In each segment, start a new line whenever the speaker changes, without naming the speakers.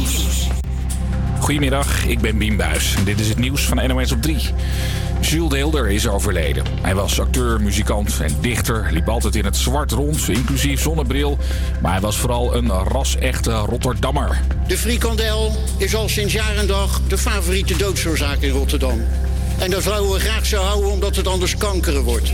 Nieuws.
Goedemiddag, ik ben Biem Buijs en dit is het nieuws van NOS op 3. Jules Deelder is overleden. Hij was acteur, muzikant en dichter, liep altijd in het zwart rond, inclusief zonnebril. Maar hij was vooral een ras-echte Rotterdammer.
De frikandel is al sinds jaar en dag de favoriete doodsoorzaak in Rotterdam. En dat zouden we graag zo houden omdat het anders kankeren wordt.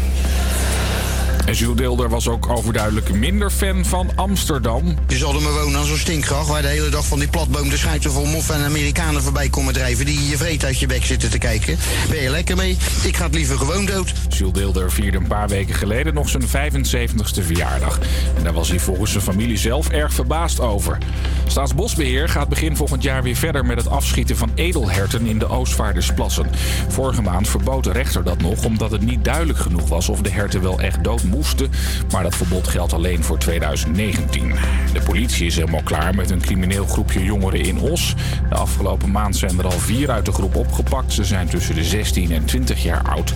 En Jules Deelder was ook overduidelijk minder fan van Amsterdam.
Je zal er maar wonen aan zo'n stinkgracht... waar de hele dag van die platboom de schijten vol moffen en Amerikanen voorbij komen drijven... die je vreet uit je bek zitten te kijken. Ben je lekker mee? Ik ga het liever gewoon dood.
Jules Deelder vierde een paar weken geleden nog zijn 75ste verjaardag. En daar was hij volgens zijn familie zelf erg verbaasd over. Staatsbosbeheer gaat begin volgend jaar weer verder met het afschieten van edelherten in de Oostvaardersplassen. Vorige maand verbood de rechter dat nog omdat het niet duidelijk genoeg was of de herten wel echt dood moesten. Maar dat verbod geldt alleen voor 2019. De politie is helemaal klaar met een crimineel groepje jongeren in Os. De afgelopen maand zijn er al vier uit de groep opgepakt. Ze zijn tussen de 16 en 20 jaar oud.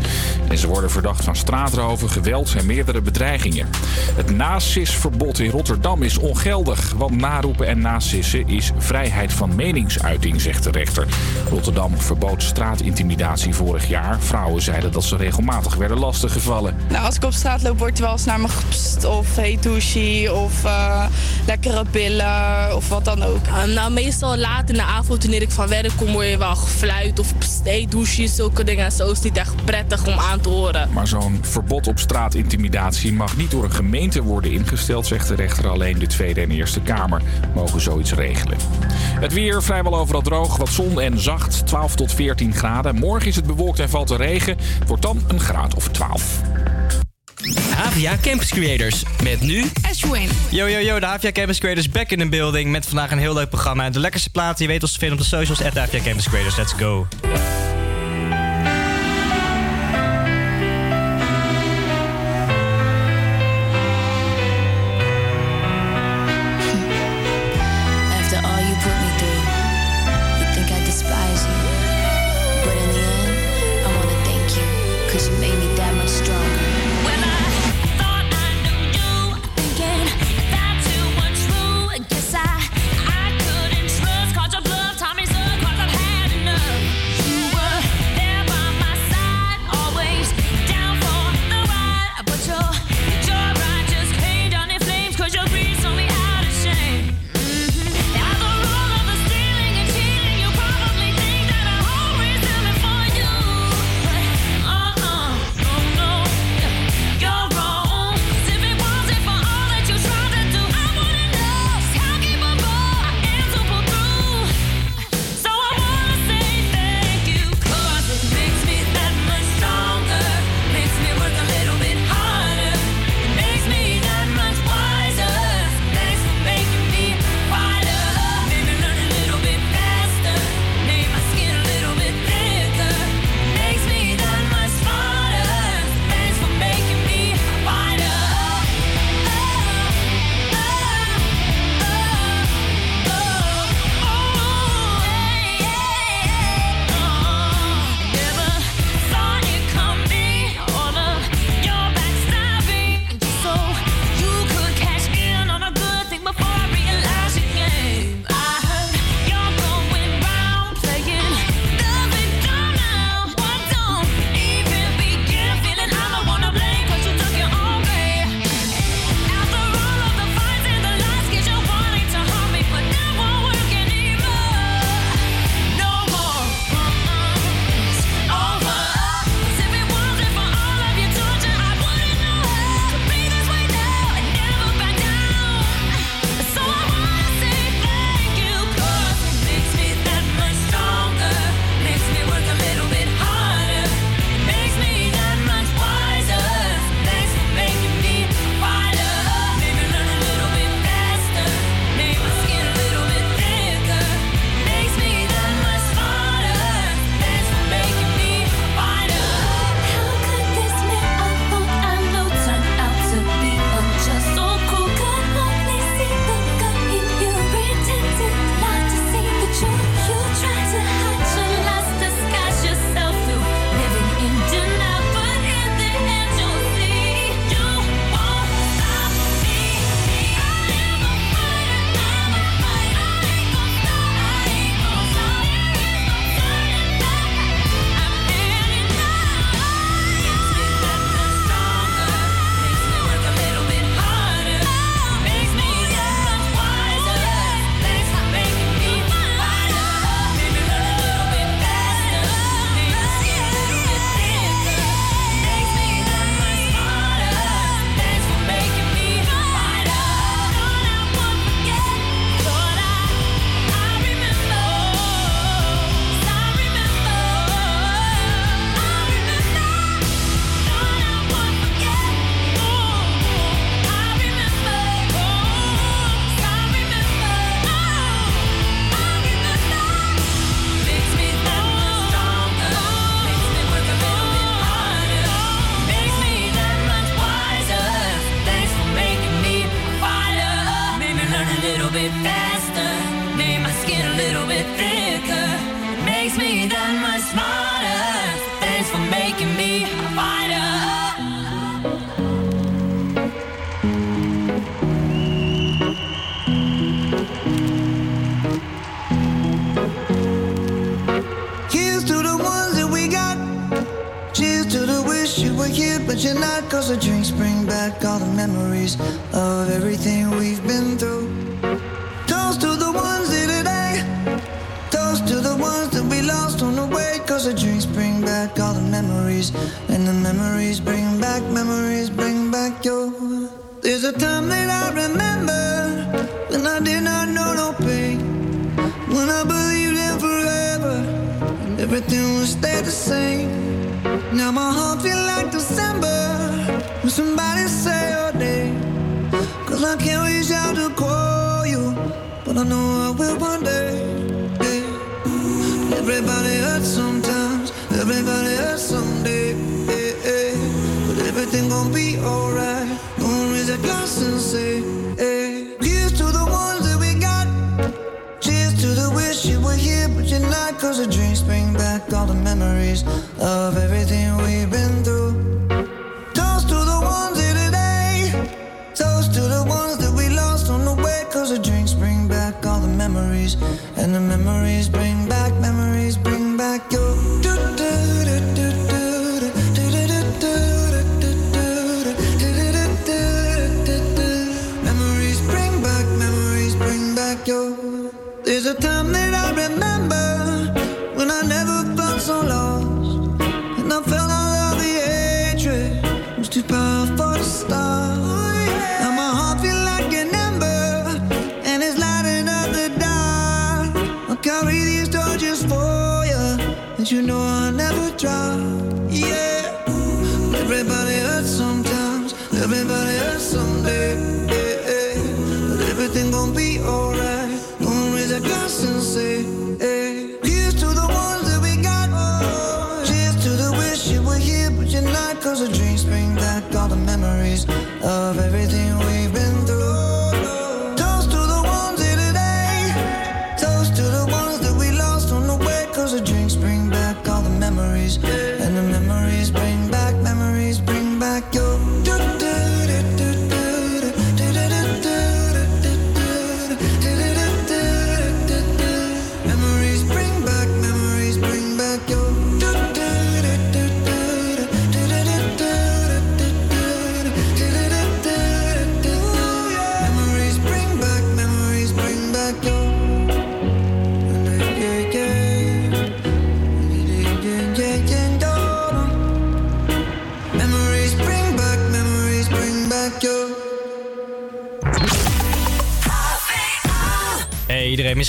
En ze worden verdacht van straatroven, geweld en meerdere bedreigingen. Het nasisverbod in Rotterdam is ongeldig. Want naroepen en nasissen is vrijheid van meningsuiting, zegt de rechter. Rotterdam verbood straatintimidatie vorig jaar. Vrouwen zeiden dat ze regelmatig werden lastiggevallen.
Nou, als ik op straat loop, wordt wel eens naar me gepst of hey douchey of eh, lekkere billen of wat dan ook.
Uh, nou, meestal laat in de avond, wanneer ik van werk kom, word je wel gefluit of pst, hey douchey, zulke dingen. Zo is het niet echt prettig om aan te horen.
Maar zo'n verbod op straatintimidatie mag niet door een gemeente worden ingesteld, zegt de rechter. Alleen de Tweede en Eerste Kamer mogen zoiets regelen. Het weer vrijwel overal droog, wat zon en zacht, 12 tot 14 graden. Morgen is het bewolkt en valt er regen. Het wordt dan een graad of 12.
Havia Campus Creators. Met nu...
Ashwin.
Yo, yo, yo. De Havia Campus Creators back in the building. Met vandaag een heel leuk programma. De lekkerste platen. Je weet ons te vinden op de socials. At Havia Campus Creators. Let's go.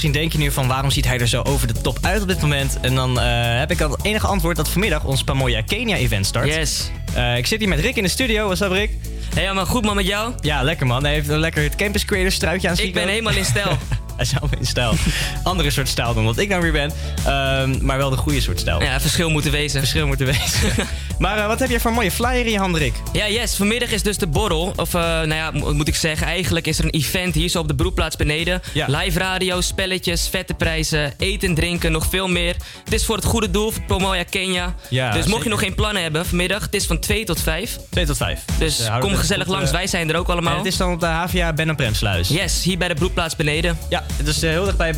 Misschien denk je nu van waarom ziet hij er zo over de top uit op dit moment? En dan eh, heb ik al het enige antwoord dat vanmiddag ons Pamoja Kenia event start.
Yes.
Eh, ik zit hier met Rick in de studio. Wat up Rick?
Hey, maar goed man met jou?
Ja, lekker man. Hij heeft een lekker het Campus Creator struitje aan
Ik ben helemaal in stijl.
Hij is helemaal in stijl. Andere soort stijl dan wat ik nou weer ben. Ehm, maar wel de goede soort stijl.
Ja, verschil moeten wezen.
Verschil moeten wezen. maar eh, wat heb jij voor een mooie flyer in je hand, Rick?
Ja, yes. Vanmiddag is dus de borrel. Of, eh, nou ja, mo- moet ik zeggen, eigenlijk is er een event hier zo op de broedplaats beneden.
Ja.
Live radio, spelletjes, vette prijzen, eten en drinken, nog veel meer. Het is voor het goede doel, voor Pomoya Kenya.
Ja,
dus mocht je nog geen plannen hebben vanmiddag, het is van 2 tot 5.
2 tot 5.
Dus kom gezellig
goed,
langs,
eh,
wij zijn er ook allemaal.
En het is dan op de HVA Ben en Premsluis.
Yes, hier bij de broedplaats beneden.
Ja, het is heel dicht bij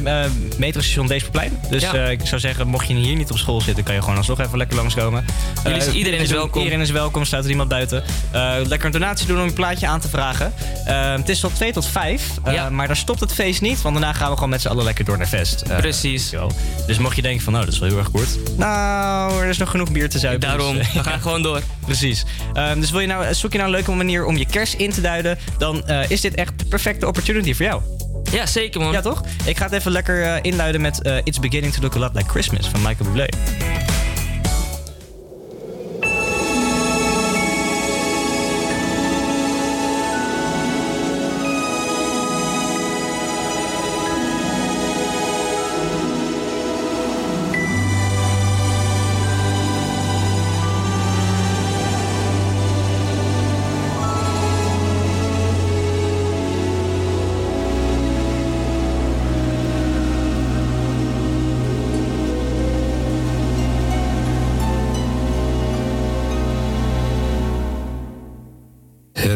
metrostation Deesplein. Dus
Ja.
eh, ik zou zeggen, mocht je hier niet op school zitten, kan je gewoon alsnog even lekker langskomen.
Jullie-
Eh,
iedereen is welkom.
Iedereen is welkom, staat er iemand buiten. Eh, lekker een donatie doen om je plaatje aan te vragen. Het is tot 2 tot 5, eh,
Ja.
maar daar stopt het feest niet, want daarna gaan we gewoon met z'n allen lekker door naar fest. Eh,
Precies.
Dus mocht je denken van, nou, dat is wel heel erg kort. Nou, er is nog genoeg bier te zuipen.
Daarom,
dus, eh,
we gaan gewoon door.
Precies. Ehm, dus wil je nou, zoek je nou een leuke manier om je kerst in te duiden, dan is dit echt de perfecte opportunity voor jou.
Ja, zeker man.
Ja, toch? Ik ga het even lekker eh, inluiden met eh, It's Beginning to Look a Lot Like Christmas van Michael Bublé.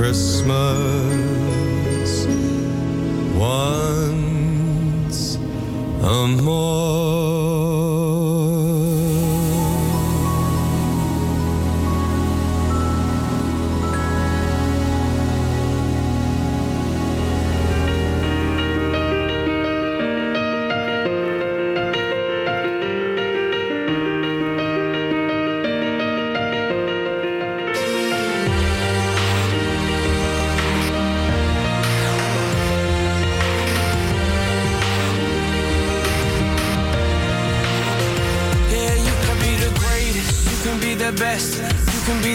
Christmas once a more.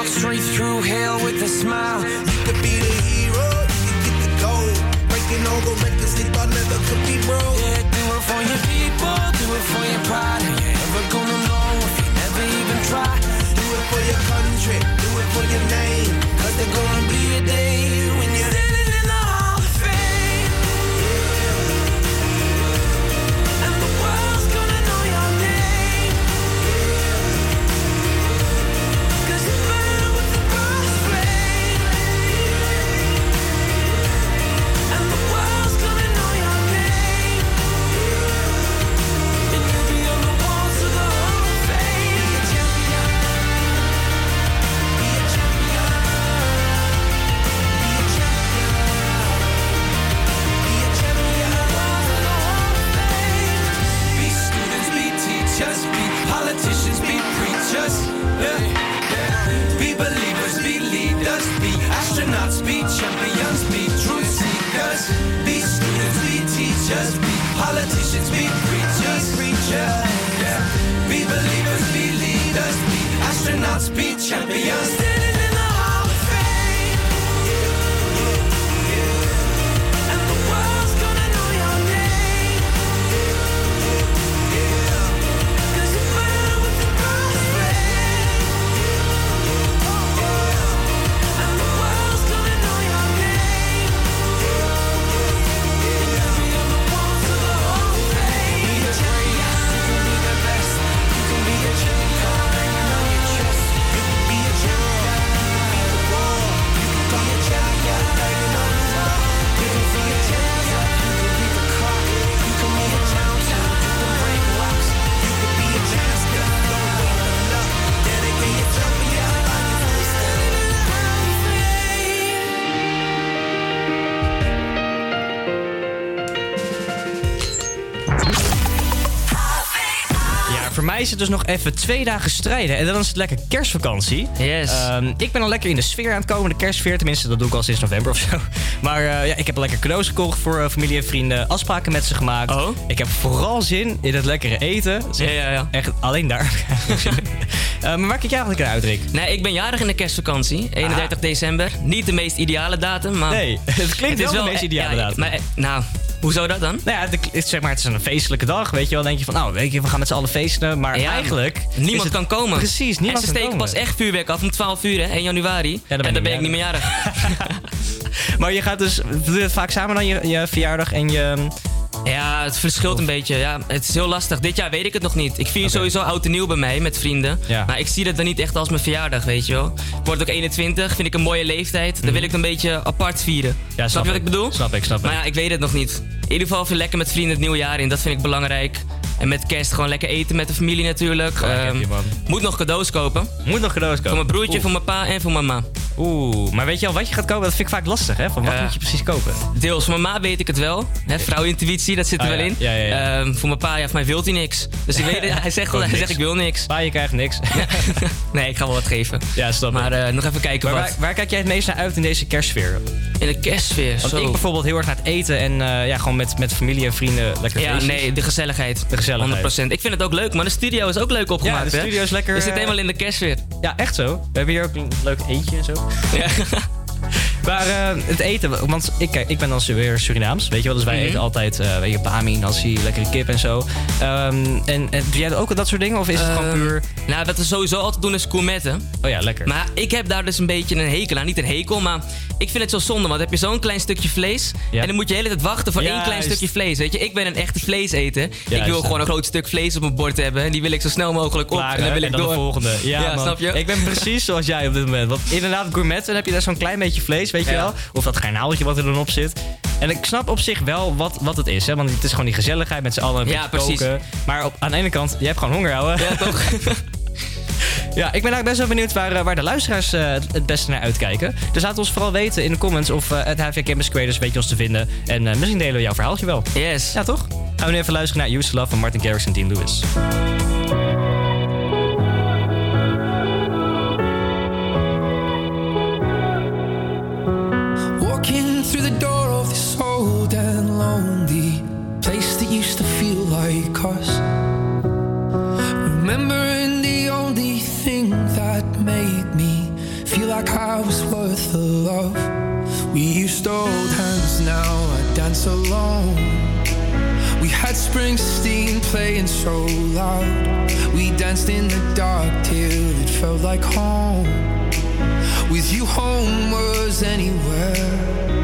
Walk straight through hell with a smile.
You could be the hero, you could get the gold. Breaking all the records they thought never could be broke.
Mij is het dus nog even twee dagen strijden. En dan is het lekker kerstvakantie.
Yes.
Ehm, ik ben al lekker in de sfeer aan het komen, de kerstsfeer. Tenminste, dat doe ik al sinds november of zo. Maar eh, ja, ik heb lekker cadeaus gekocht voor eh, familie en vrienden. Afspraken met ze gemaakt.
Oh?
Ik heb vooral zin in het lekkere eten.
Ja, ja, ja.
Echt alleen daar. Eh, maar waar kijk jij eigenlijk naar uit, Rick?
Nee, ik ben jarig in de kerstvakantie. 31 december. Niet de meest ideale datum, maar...
Ah. Nee, het klinkt wel de meest ideale
ja,
datum.
Maar, nou, hoezo dat dan?
Nou ja, de, zeg maar, het is een feestelijke dag, weet je wel. Dan denk je van, nou, weet je, we gaan met z'n allen feesten. Maar
Ja,
eigenlijk...
Niemand
het-
kan komen.
Precies,
En
niemand
ze
kan
steken
komen.
pas echt vuurwerk af om 12 uur, hè, 1 januari. en dan ben ik niet meer jarig.
Maar je gaat dus, doe je het vaak samen dan, je, je verjaardag en je...
Het verschilt een beetje. Ja, het is heel lastig. Dit jaar weet ik het nog niet. Ik vier sowieso oud en nieuw bij mij met vrienden.
Ja.
Maar ik zie dat dan niet echt als mijn verjaardag, weet je wel. Ik word ook 21, vind ik een mooie leeftijd. Dan wil ik het een beetje apart vieren.
Mhm. Ja,
snap je wat ik bedoel?
Snap ik, snap ik.
Maar ja, ik weet het nog niet. In ieder geval even lekker met vrienden het nieuwe jaar in. Dat vind ik belangrijk. En met kerst gewoon lekker eten met de familie natuurlijk.
Je, man.
moet nog cadeaus kopen.
Moet nog cadeaus kopen.
Voor mijn broertje, voor mijn pa en voor mijn ma.
Oeh, maar weet je al wat je gaat kopen? Dat vind ik vaak lastig, hè? Van wat moet je precies kopen?
Deels voor mijn ma weet ik het wel. Hè, vrouwintuïtie, dat zit er
Ah,
wel
ja.
in.
Ja, ja, ja.
Ehm, voor mijn pa, ja, voor mij wil hij niks. Dus ik weet, hij zegt, hij zegt ik wil niks.
Pa, je krijgt niks.
Nee, ik ga wel wat geven.
ja, snap
Maar eh, nog even kijken
Maar
wat.
waar, waar kijk jij het meest naar uit in deze kerstsfeer?
In de kerstsfeer,
Want
zo.
ik bijvoorbeeld heel erg naar het eten en eh, ja, gewoon met, met familie en vrienden lekker
Ja,
feestjes.
nee, de gezelligheid.
De gezelligheid.
100%. Ik vind het ook leuk, maar de studio is ook leuk opgemaakt.
Ja, de studio is lekker,
We zitten
eh,
helemaal in de kerstsfeer.
Ja, echt zo. We hebben hier ook een leuk eentje en zo.
Ja.
Maar eh, het eten, want ik, kijk, ik ben dan weer Surinaams, weet je wel. Dus wij
Mhm.
eten altijd eh weet je, bami, nasi, lekkere kip en zo. Ehm, en, en doe jij ook dat soort dingen? Of is het gewoon
Ehm,
puur...
Nou, wat we sowieso altijd doen is gourmetten.
Oh ja, lekker.
Maar ik heb daar dus een beetje een hekel aan. Niet een hekel, maar ik vind het zo zonde. Want heb je zo'n klein stukje vlees.
Ja.
En dan moet je de hele tijd wachten voor één klein
Juist.
stukje vlees. Weet je, ik ben een echte vleeseter. Ik wil gewoon een groot stuk vlees op mijn bord hebben. En die wil ik zo snel mogelijk op.
Klaar,
en dan wil ik door.
de volgende. Ja,
snap je?
Ik ben precies zoals jij op dit moment. Want inderdaad, gourmet, dan heb je daar zo'n klein beetje vlees, weet je
Ja.
wel. Of dat garnaaltje wat er dan op zit. En ik snap op zich wel wat, wat het is, hè. Want het is gewoon die gezelligheid met z'n allen een
Ja,
beetje
precies.
koken. Maar op, aan de ene kant, je hebt gewoon honger, ouwe.
Ja, toch?
Ja, ik ben eigenlijk best wel benieuwd waar, eh, waar de luisteraars eh, het- beste naar uitkijken. Dus laat ons vooral weten in de comments of eh, het HVA Campus Creators weet je ons te vinden. En misschien delen we jouw verhaaltje wel.
Yes.
Ja, toch? Gaan we nu even luisteren naar Use Love van Martin Garrix en Dean Lewis.
Like us. Remembering the only thing that made me feel like I was worth the love. We used to hold hands, now I dance alone. We had Springsteen playing so loud. We danced in the dark till it felt like home. With you, home was anywhere.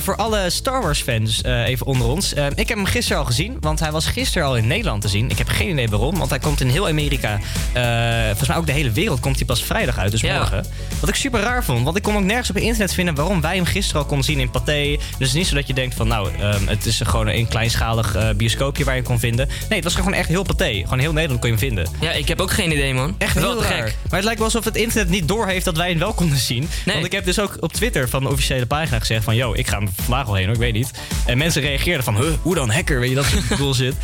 En voor
alle Star Wars fans eh, even onder ons. Eh, ik heb hem gisteren al gezien, want hij was gisteren al in Nederland te zien. Ik heb geen idee waarom, want hij komt in heel Amerika. eh, volgens mij ook de hele wereld komt hij pas vrijdag uit, dus
Ja.
morgen. Wat ik super raar vond, want ik kon ook nergens op internet vinden waarom wij hem gisteren al konden zien in Pathé. Dus het is niet zo dat je denkt van nou, ehm, het is gewoon een kleinschalig eh, bioscoopje waar je hem kon vinden. Nee, het was gewoon echt heel Pathé. Gewoon heel Nederland kon je hem vinden.
Ja, ik heb ook geen idee, man.
Echt
wel
heel raar.
gek.
Maar het lijkt wel alsof het internet niet doorheeft dat wij hem wel konden zien.
Nee.
Want ik heb dus ook op Twitter van de officiële pagina gezegd van... yo, ik ga hem vandaag al heen hoor, ik weet niet. En mensen reageerden van, huh, hoe dan hacker? Weet je, dat soort bullshit.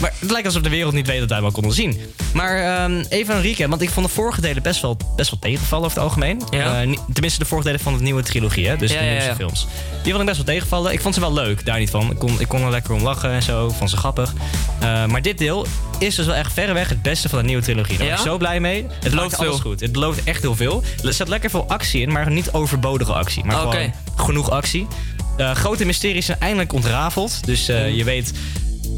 Maar het lijkt alsof de wereld niet weet dat wij al konden zien. Maar ehm, even een recap, want ik vond de vorige delen best wel, best wel tegenvallen over het algemeen.
Ja.
Eh, tenminste, de vorige delen van de nieuwe trilogie, hè? dus
Ja,
de nieuwste
ja.
films. Die vond ik best wel tegenvallen. Ik vond ze wel leuk, daar niet van. Ik kon, ik kon er lekker om lachen en zo, vond ze grappig. Eh, maar dit deel is dus wel echt verreweg het beste van de nieuwe trilogie. Daar ben ik zo blij mee. Het
belooft
alles goed. Het belooft echt heel veel. Er zit lekker veel actie in, maar niet overbodige actie. Maar
Oké.
gewoon genoeg actie. Eh, grote mysteries zijn eindelijk ontrafeld. Dus eh, je weet...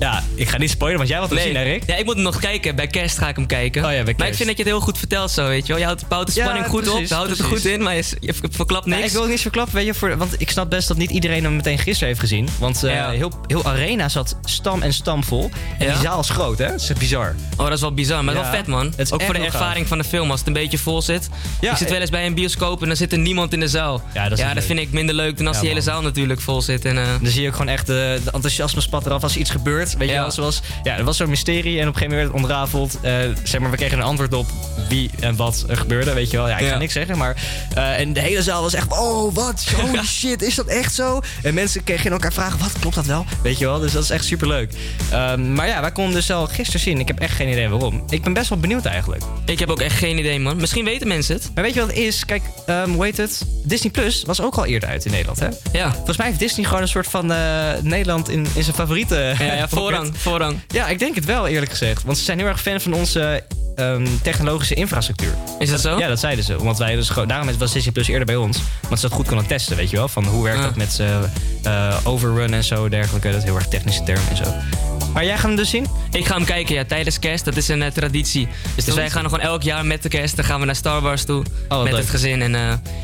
Ja, ik ga niet spoilen, want jij wat te zien, Erik.
Ja, ik moet hem nog kijken. Bij kerst ga ik hem kijken.
Oh ja, bij
Maar ik
kerst.
vind dat je het heel goed vertelt zo, weet je wel. Je houdt, bouwt de
Ja,
spanning goed op, je houdt het er goed in, maar je, je verklapt niks.
Nee, ik wil het niet verklappen, weet je, voor, want ik snap best dat niet iedereen hem meteen gisteren heeft gezien. Want eh,
Ja.
heel, heel Arena zat stam en stam vol. En
Ja?
die zaal is groot, hè? Dat is bizar.
Oh, dat is wel bizar, maar
Ja.
wel vet, man.
Het is
Ook voor de ervaring van de film, als het een beetje vol zit.
Ja,
je zit
eh,
wel eens bij een bioscoop en dan zit er niemand in de zaal.
Ja, dat
vind ik minder leuk dan als
Ja,
die hele zaal natuurlijk vol zit. En, eh,
Dan zie je ook gewoon echt de, de enthousiasme spat eraf als er iets gebeurt. Weet je wel, zoals... Ja, er was zo'n mysterie en op een gegeven moment werd het ontrafeld. Eh, zeg maar, we kregen een antwoord op wie en wat er gebeurde, weet je wel. Ja, ik ga niks zeggen, maar... eh, en de hele zaal was echt... Oh, wat? Holy shit, is dat echt zo? En mensen kregen elkaar vragen, wat? Klopt dat wel? Weet je wel, dus dat is echt superleuk. Ehm, maar ja, wij konden dus al gisteren zien. Ik heb echt geen idee waarom. Ik ben best wel benieuwd eigenlijk.
ik heb ook echt geen idee, man. Misschien weten mensen het.
Maar weet je wat het is? Kijk, ehm, hoe heet het? Disney Plus was ook al eerder uit in Nederland, hè?
Ja.
Volgens mij heeft Disney gewoon een soort van eh, Nederland in, in zijn favoriete...
Ja, ja, voorrang, voorrang.
Ja, ik denk het wel, eerlijk gezegd. Want ze zijn heel erg fan van onze ehm, technologische infrastructuur.
Is dat zo?
Ja, dat zeiden ze. Want wij dus gewoon, daarom was Disney Plus eerder bij ons. Want ze dat goed konden testen, weet je wel. Van hoe werkt
Ah.
dat met eh, eh, overrun en zo, dergelijke. Dat is heel erg technische term en zo. Maar jij gaat hem dus zien?
Ik ga hem kijken, ja, tijdens kerst. Dat is een eh, traditie. Dus wij gaan gewoon elk jaar met de kerst, dan gaan we naar Star Wars toe.
wat
met
leuk.
het gezin. En,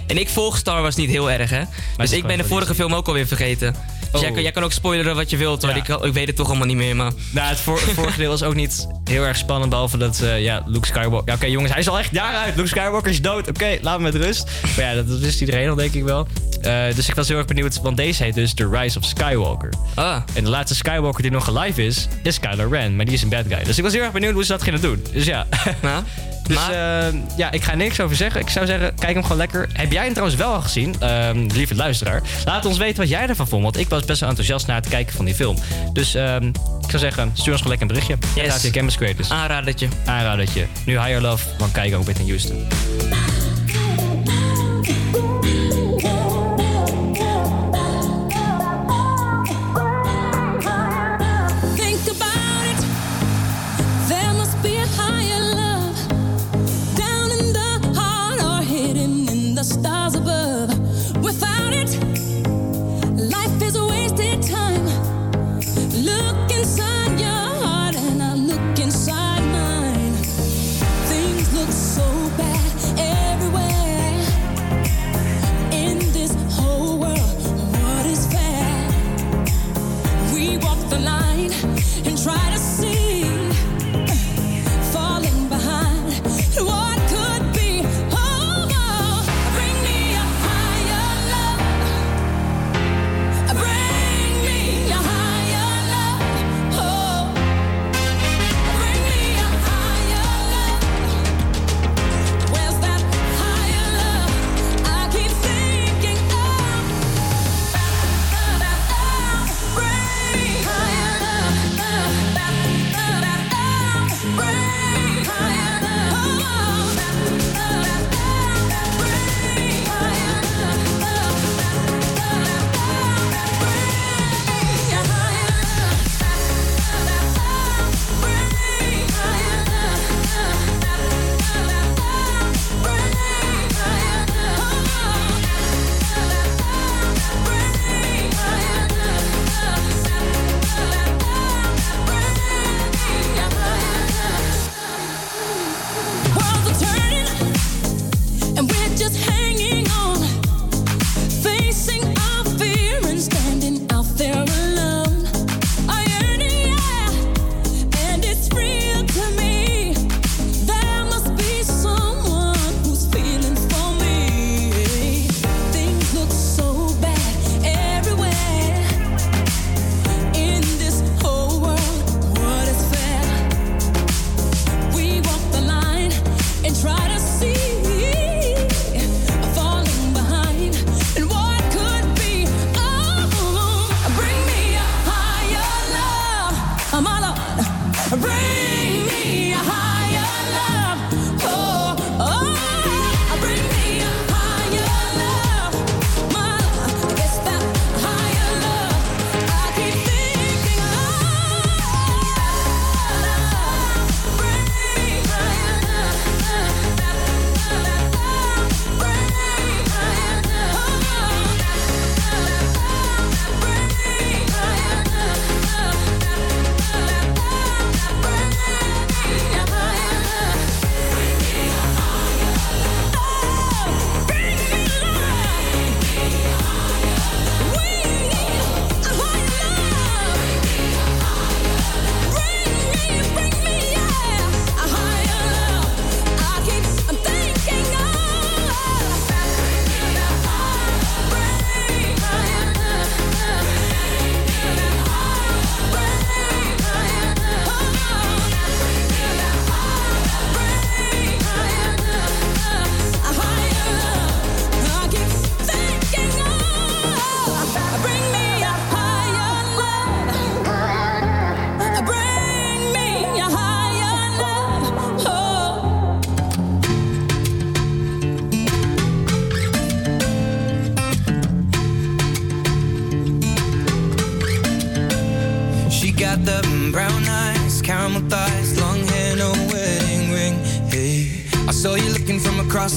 en ik volg Star Wars niet heel erg, hè. Dus ik ben de vorige film ook alweer vergeten. Dus jij,
Oh.
kan- jij kan ook spoileren wat je wilt, hoor.
Ja.
Ik, ik weet het toch allemaal niet meer, maar...
Nou, het, vorige deel was ook niet heel erg spannend. Behalve dat, eh, ja, Luke Skywalker... Ja, oké jongens, hij is al echt jaren uit. Luke Skywalker is dood. Oké, laat me met rust. Maar ja, dat, dat wist iedereen al, denk ik wel. Eh, dus ik was heel erg benieuwd, want deze heet dus The Rise of Skywalker.
Ah.
En de laatste Skywalker die nog alive is, is Kylo Ren. Maar die is een bad guy. Dus ik was heel erg benieuwd hoe ze dat gingen doen. Dus ja.
Ja.
Dus eh, ja, ik ga niks over zeggen. Ik zou zeggen, kijk hem gewoon lekker. Heb jij hem trouwens wel al gezien, Ehm, lieve luisteraar? Laat ons weten wat jij ervan vond. Want ik was best wel enthousiast naar het kijken van die film. Dus ehm, ik zou zeggen, stuur ons gewoon lekker een berichtje.
Yes.
Yes. Campus Creators.
Aanradertje.
Aanradertje. Nu Higher Love van Keigo ook in Houston.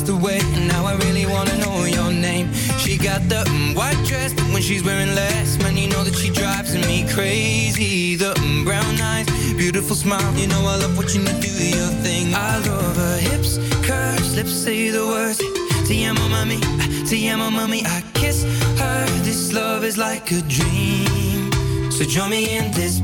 The
way, and now I really wanna know your name. She got the mm, white dress, but when she's wearing less, man, you know that she drives me crazy. The mm, brown eyes, beautiful smile, you know I love watching you do your thing. I love her hips, curves, lips say the words. Amo, mami, te amo, mami. I kiss her. This love is like a dream. So join me in this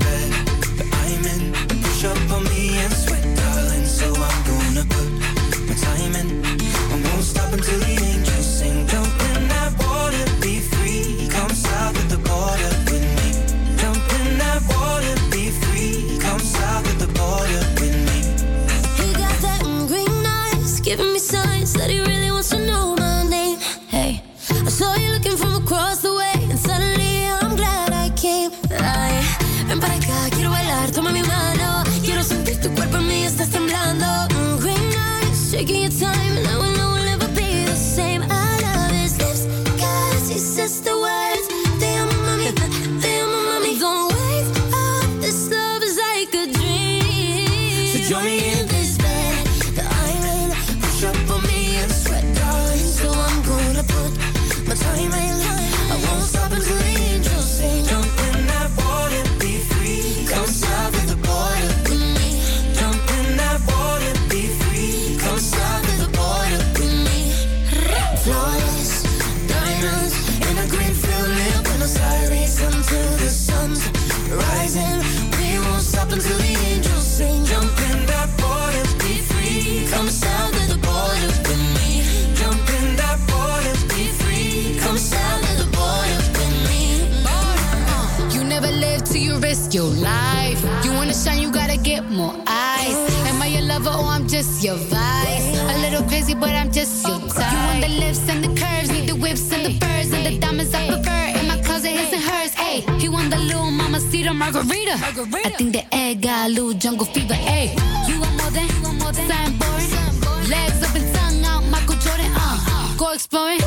just your vice? A little crazy, but I'm just your type. You want the lips and the curves, need the whips and the furs and the diamonds I prefer. In my closet, his and hers. Hey, he want the little mama cedar margarita. I think the egg got a little jungle fever. Hey, you want more than, you want more than something boring. Legs up and tongue out, Michael Jordan. Uh, go exploring,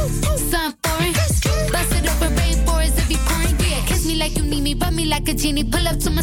something foreign. Bust it open, rainforest if you pouring. Yeah, kiss me like you need me, rub me like a genie. Pull up to my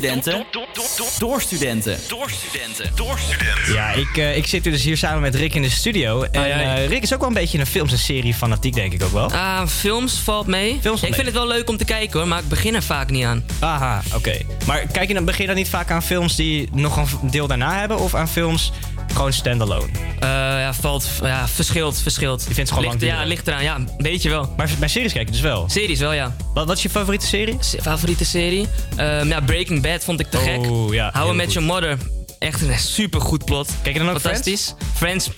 studenten. Door studenten. Door studenten. Door studenten.
Ja, ik, eh, ik zit dus hier samen met Rick in de studio. En
Ai, ai.
eh, Rick is ook wel een beetje een films- en serie fanatiek, denk ik ook wel.
Ah, films valt mee.
Films
ik vind het wel leuk om te kijken hoor, maar ik begin er vaak niet aan.
Aha, oké. Maar kijk je dan, begin je dan niet vaak aan films die nog een deel daarna hebben? Of aan films gewoon standalone?
Eh, ja, valt, ja, verschilt, verschilt.
Je vindt het gewoon
ligt,
lang
Ja,
duren?
ligt eraan. Ja, een beetje wel.
Maar bij series kijk je dus wel?
Series wel, ja.
Wat, wat is je favoriete serie?
favoriete serie? Ehm, ja, Breaking Bad vond ik te gek.
Oh, ja,
How I Met
goed.
Your Mother. Echt een super goed plot.
Kijk je dan ook
Fantastisch. Friends?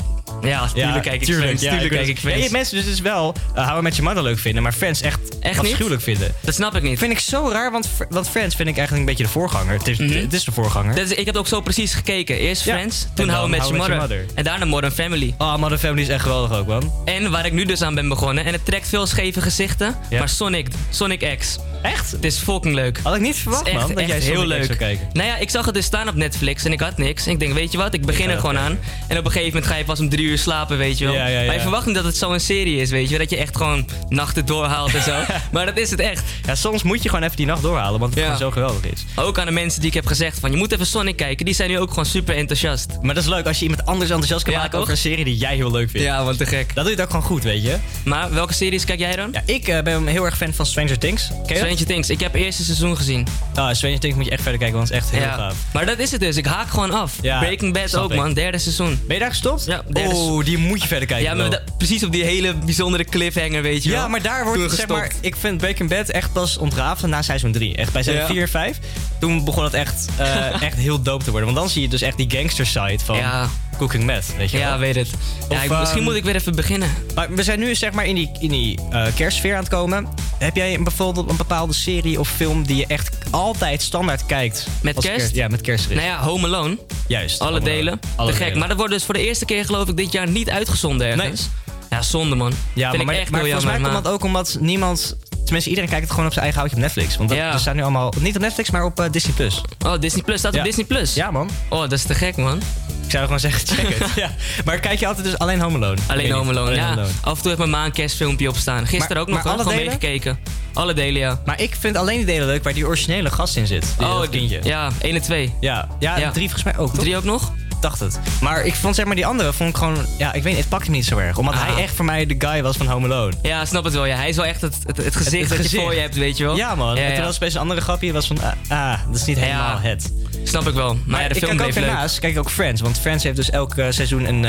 Ja, tuurlijk kijk ik Friends.
ja,
tuurlijk kijk ik Friends.
Ja, je mensen dus, dus wel uh, How I Met Your Mother leuk vinden, maar Friends echt,
Echt niet?
vinden.
Dat snap ik niet.
Vind ik zo raar, want, want Friends vind ik eigenlijk een beetje de voorganger. Het is, het is de voorganger.
Dat is, ik heb ook zo precies gekeken. Eerst. Friends,
En
toen
dan
How I Met
How I
Your
Met
Mother.
Your Mother.
En daarna Modern Family.
Oh, Modern Family is echt geweldig ook, man.
En waar ik nu dus aan ben begonnen. En het trekt veel scheve gezichten.
Ja.
Maar Sonic, Sonic X.
Echt?
Het is fucking leuk.
Had ik niet verwacht, man, dat jij
heel
Sonic X
leuk.
zou kijken.
Nou ja, ik zag het dus staan op Netflix en ik had niks. En ik denk, weet je wat, ik begin er gewoon aan. En op een gegeven moment ga je pas om drie uur slapen, weet je wel.
Ja, ja, ja.
Maar je verwacht niet dat het zo'n serie is, weet je wel. Dat je echt gewoon nachten doorhaalt en zo. maar dat is het echt.
Ja, soms moet je gewoon even die nacht doorhalen, want het gewoon zo geweldig is.
Ook aan de mensen die ik heb gezegd van, je moet even Sonic kijken. Die zijn nu ook gewoon super enthousiast.
Maar dat is leuk als je iemand anders enthousiast kan maken
toch?
over een serie die jij heel leuk vindt.
Ja, want te gek.
Dat doe je het ook gewoon goed, weet je.
Maar welke series kijk jij dan?
Ja, ik eh, ben heel erg fan van Stranger Things. Ken je?
Stranger Things. Ik heb het eerste seizoen gezien.
Ah, Stranger Things moet je echt verder kijken, want het is echt heel
Ja.
gaaf.
Maar dat is het dus. Ik haak gewoon af.
Ja,
Breaking Bad ook,
ik.
man. Derde seizoen.
Ben je daar gestopt?
Ja, derde
Oh, die moet je verder kijken.
Ja, maar precies op die hele bijzondere cliffhanger, weet je wel.
Ja, maar daar wordt zeg maar, ik vind Breaking Bad echt pas ontrafeld na seizoen 3. Echt bij seizoen
Ja.
4 en 5. Toen begon het echt, eh, echt heel dope te worden. Want dan zie je dus echt die gangster side van
Ja.
Cooking Meth, weet je wel.
Ja, weet het.
Of,
misschien
ehm,
moet ik weer even beginnen.
Maar we zijn nu zeg maar in die, in die eh, kerstsfeer aan het komen. Heb jij bijvoorbeeld een bepaalde serie of film die je echt altijd standaard kijkt?
Met kerst?
Ja, met kerst.
Nou ja, Home Alone.
Juist.
Alle delen.
Alle
Te gek. Maar dat wordt dus voor de eerste keer geloof ik dit jaar niet uitgezonden ergens. Ja, zonde man.
Ja,
Vind
maar,
ik echt
maar
heel
volgens mij komt dat ook omdat niemand... Tenminste, iedereen kijkt het gewoon op zijn eigen houtje op Netflix. Want dat,
Ja.
er staat nu allemaal... Niet op Netflix, maar op eh, Disney+. Plus.
Oh, Disney Plus. Staat
Ja.
op Disney Plus?
Ja, man.
Oh, dat is te gek, man.
Ik zou gewoon zeggen, check het. ja. Maar kijk je altijd dus alleen Home Alone?
Alleen
Weet
Home
niet.
Alone,
Alleen
ja.
Home Alone.
Af en toe heeft mijn ma een kerstfilmpje opstaan. Gisteren
Maar-
ook nog
alle
gewoon
delen?
meegekeken. Alle delen, ja.
Maar ik vind alleen die delen leuk waar die originele gast in zit. Die,
Oh,
dat kindje.
Ja, 1 en 2.
Ja, ja,
Ja.
drie volgens mij ook, toch?
Drie ook nog?
dacht het. Maar ik vond zeg maar die andere vond ik gewoon... Ja, ik weet niet, het pakte me niet zo erg. Omdat
Ah.
hij echt voor mij de guy was van Home Alone.
Ja, snap het wel. Ja. Hij is wel echt het, het, het gezicht dat je voor je hebt, weet je wel.
Ja man.
Ja,
en
ja.
toen was opeens een andere grapje. was van, ah, ah, dat is niet helemaal het.
Snap ik wel. Maar, ja, de
ik
film
kijk ook daarnaast kijk ik ook Friends. Want Friends heeft dus elk eh, seizoen een,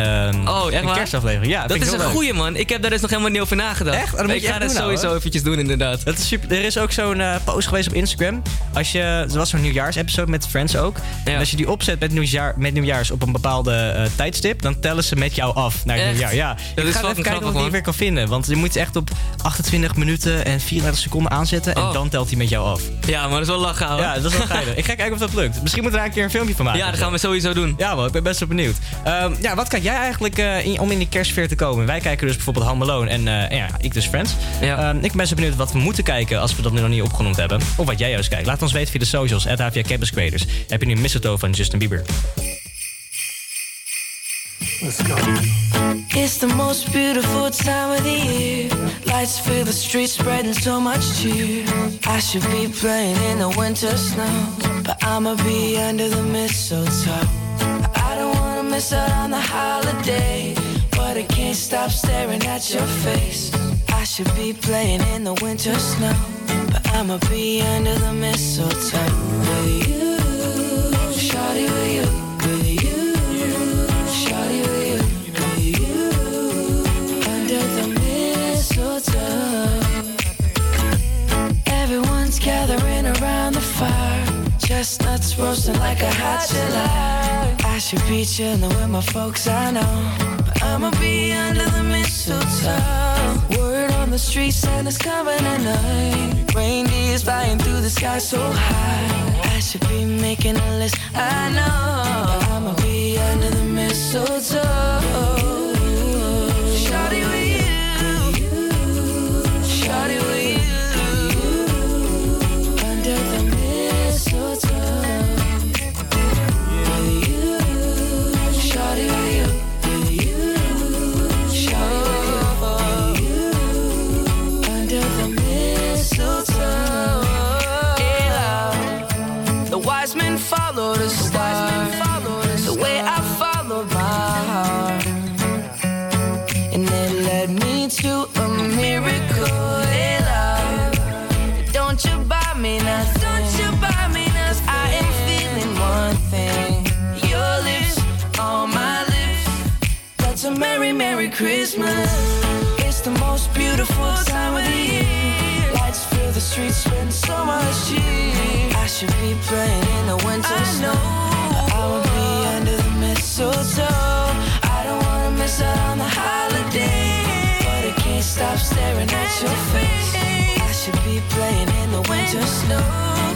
Oh, echt
een kerstaflevering. Ja,
dat is een
leuk.
goeie, man. Ik heb daar dus nog helemaal niet over nagedacht.
Echt? Dan moet
ik
je
ga dat sowieso
hoor.
eventjes doen, inderdaad.
Dat is super. Er is ook zo'n eh, post geweest op Instagram. Als je, er was zo'n nieuwjaarsepisode met Friends ook. En als je die opzet met, nieuwjaar, met nieuwjaars op een bepaalde tijdstip, dan tellen ze met jou af naar het
Echt?
nieuwjaar. Ja,
Dat
ik
is
ga even kijken
grappig,
ik die weer kan vinden. Want je moet echt op 28 minuten en 34 seconden aanzetten. En
Oh.
dan telt hij met jou af.
Ja, maar dat is wel lachen.
Ja, dat is wel geinig. ik ga kijken of dat lukt. Misschien moeten we daar een keer een filmpje van maken.
Ja, dat gaan we sowieso doen.
Ja man, ik ben best wel benieuwd. Ehm, ja, wat kijk jij eigenlijk eh, in- om in die kerstsfeer te komen? Wij kijken dus bijvoorbeeld Home Alone en eh, ja, ik dus Friends. Ehm, ik ben best wel benieuwd wat we moeten kijken als we dat nu nog niet opgenoemd hebben. Of wat jij juist kijkt. Laat ons weten via de socials, at HVA Campus Creators. Heb je nu Mistletoe van Justin Bieber.
Let's go. It's the most beautiful time of the year. Lights fill the streets, spreading so much cheer. I should be playing in the winter snow, but I'ma be under the mistletoe. I don't wanna miss out on the holiday, but I can't stop staring at your face. I should be playing in the winter snow, but I'ma be under the mistletoe be chilling with my folks, I know, I'ma be under the mistletoe. Word on the street, Santa's coming at night. Reindeer's flying through the sky so high. I should be making a list, I know, I'ma be under the mistletoe. At your face. I should be playing in the winter snow.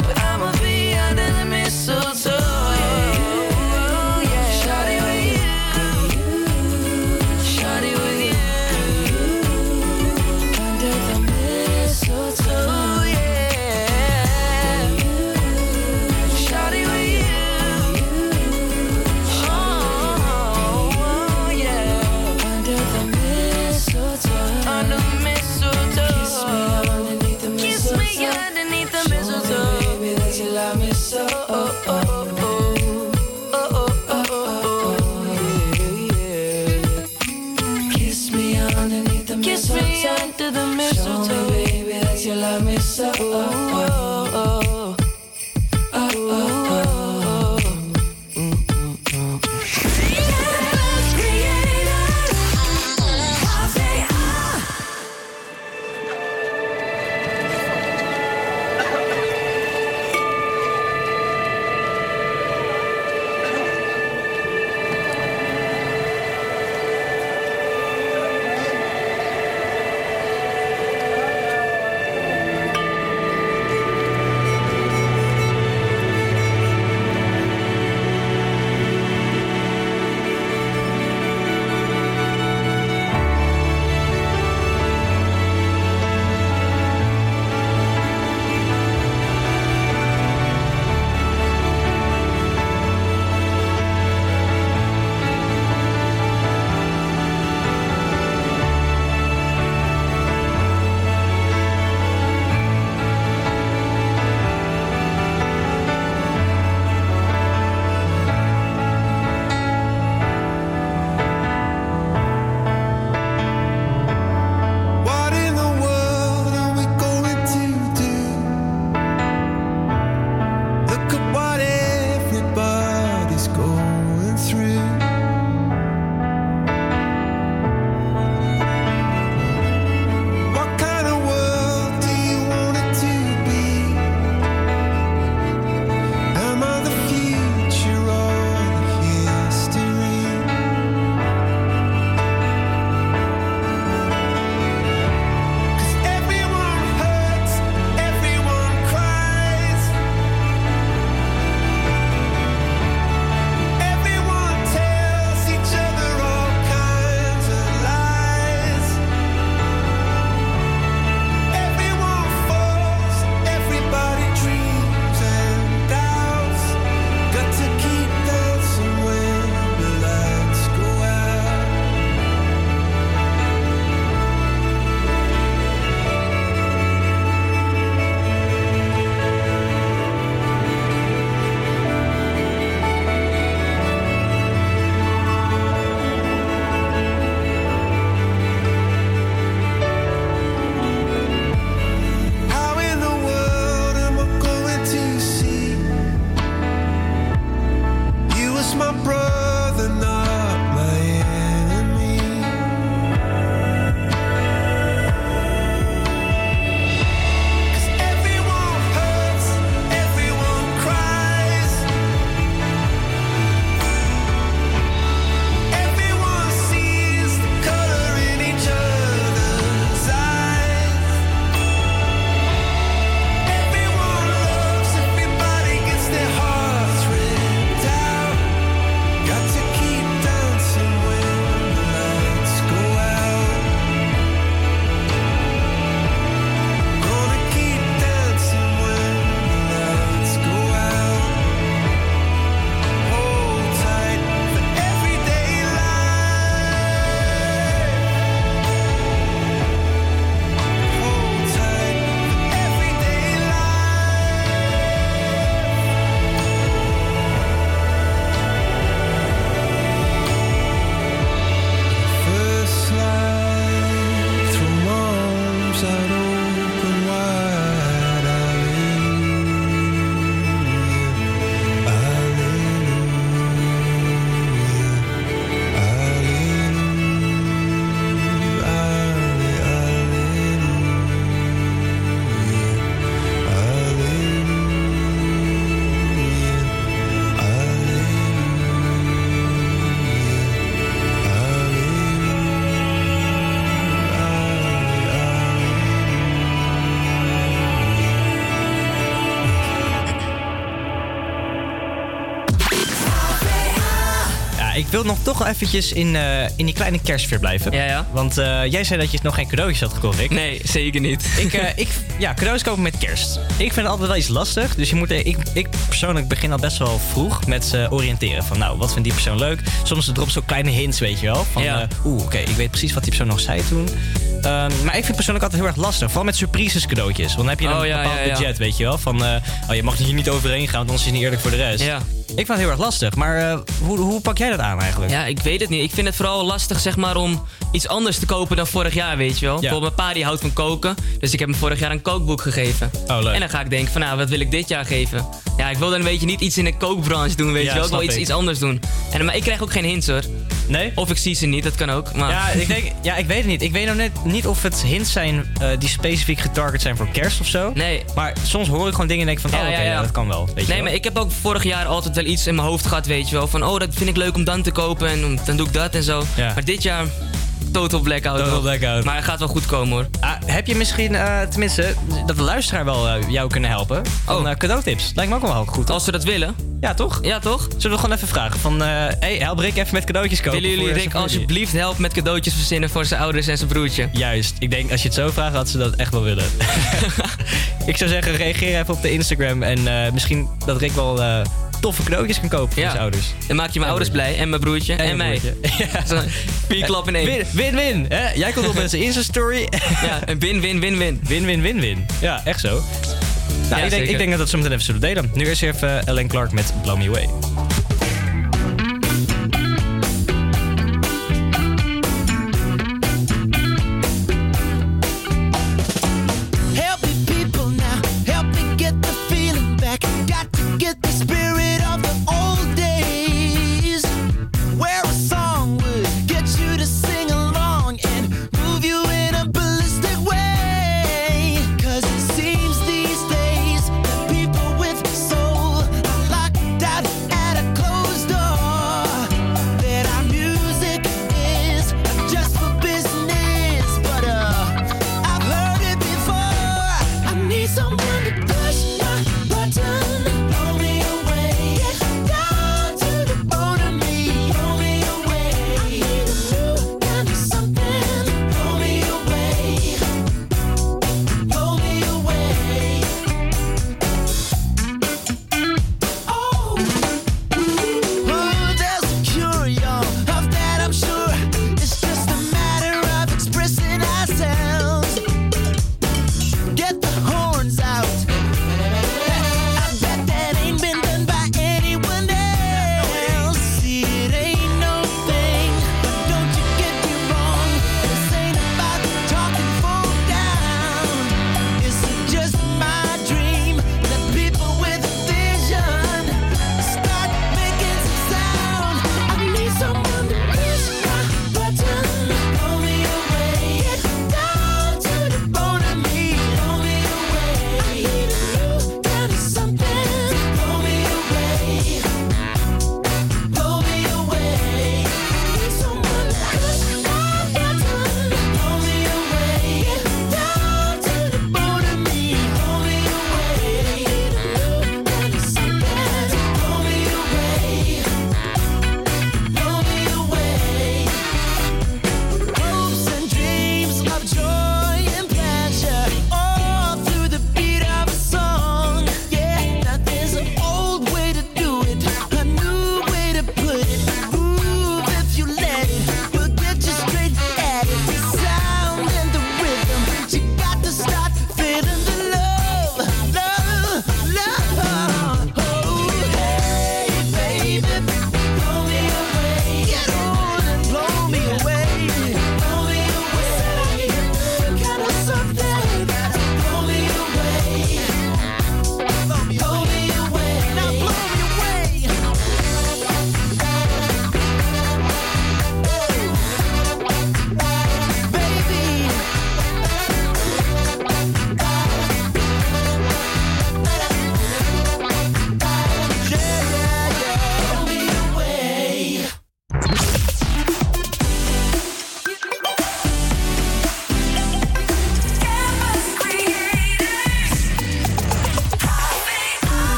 Wil nog toch eventjes in, eh, in die kleine kerstsfeer blijven.
Ja, ja.
Want eh, jij zei dat je nog geen cadeautjes had gekocht, Rick.
Nee, zeker niet.
Ik, eh, ik, ja, cadeaus kopen met kerst. Ik vind het altijd wel iets lastig. Dus je moet, ik, ik persoonlijk begin al best wel vroeg met oriënteren. Van nou, wat vindt die persoon leuk? Soms drop zo kleine hints, weet je wel. Van
Ja.
eh, oeh, oké, ik weet precies wat die persoon nog zei toen. Ehm, maar ik vind persoonlijk altijd heel erg lastig. Vooral met surprises cadeautjes. Want dan heb je een
Oh, ja,
bepaald budget, weet je wel. Van, oh, je mag hier niet overheen gaan, want anders is het niet eerlijk voor de rest.
Ja.
Ik vind het heel erg lastig. Maar eh, hoe, hoe pak jij dat aan eigenlijk?
Ja, ik weet het niet. Ik vind het vooral lastig zeg maar, om iets anders te kopen dan vorig jaar, weet je wel. Bijvoorbeeld mijn pa die houdt van koken. Dus ik heb hem vorig jaar een kookboek gegeven.
Oh, leuk.
En dan ga ik denken van nou, wat wil ik dit jaar geven? Ja, ik wil dan een beetje niet iets in de kookbranche doen, weet
Ja,
je wel. Ik wil iets,
ik.
iets anders doen. En, maar ik krijg ook geen hints hoor.
Nee?
Of ik zie ze niet, dat kan ook. Maar...
Ja, ik denk, ja, ik weet het niet. Ik weet nog net niet of het hints zijn eh, die specifiek getarget zijn voor kerst of zo.
Nee.
Maar soms hoor ik gewoon dingen en denk van, oh,
Ja,
oké,
ja,
dat kan wel. Weet je
nee,
wel.
maar ik heb ook vorig jaar altijd wel iets in mijn hoofd gehad, weet je wel. Van, oh, dat vind ik leuk om dan te kopen en dan doe ik dat en zo. Maar dit jaar, total blackout.
Total blackout.
Maar het gaat wel goed komen hoor.
Ah, heb je misschien, eh, tenminste, dat de luisteraar wel eh, jou kunnen helpen? Van eh, cadeautips. Lijkt me ook wel goed.
Oh. Als ze dat willen.
Ja, toch?
Ja, toch?
Zullen we gewoon even vragen van, hey, help Rick even met cadeautjes kopen.
Willen jullie Rick alsjeblieft helpen met cadeautjes verzinnen voor zijn ouders en zijn broertje?
Juist. Ik denk, als je het zo vraagt, had ze dat echt wel willen. ik zou zeggen, reageer even op de Instagram. En misschien dat Rick wel toffe cadeautjes kan kopen voor
Ja.
zijn ouders.
Dan maak je mijn ouders blij en mijn broertje en,
je
mij.
broertje.
Zo, Vier klap in één.
Win- Win-win. Jij komt op met zijn Insta-story.
Ja, een win-win-win-win.
Win-win-win-win. Ja, echt zo. Nou, ik, denk, ik denk dat we zo meteen even zullen delen. Nu eerst even Ellen Clark met Blow Me Away.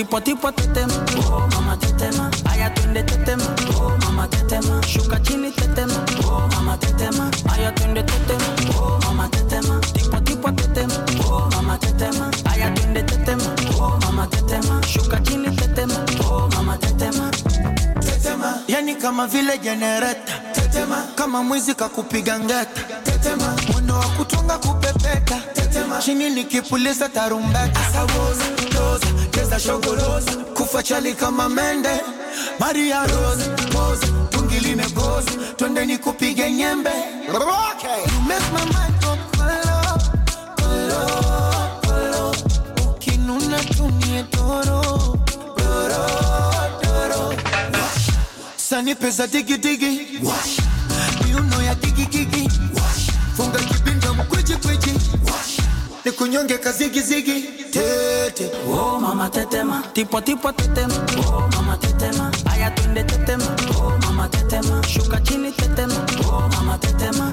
Tipo tipo tetema, oh mama tetema. Aya twende tetema, oh mama tetema. Shuka chini tetema, oh mama tetema. Aya twende tetema, oh mama tetema. Tipo tipo tetema, oh mama tetema. Aya twende tetema, oh mama tetema. Shuka chini tetema, oh mama tetema.
tetema yani kama vile jenereta tetema kama mwizi kakupiga ngeta tetema mwendo wa kutunga kupepeta tetema chini nikipuliza tarumbeta shogoloza kufa chali kama mende. Maria rose pose tungi limegozi twende nikupige nyembe. Okay. you make my mind go kolo kolo kolo ukinuna tunie toro toro toro. Sani pesa digi digi. Miuno ya digi Wash. funga kibinda mkweji kweji Wash. Nikunyonge kazigi zigi
Oh mama tetema, tipo tipo tetema, oh mama tetema, aya twende tetema, oh mama tetema, shuka chini tetema, oh mama tetema,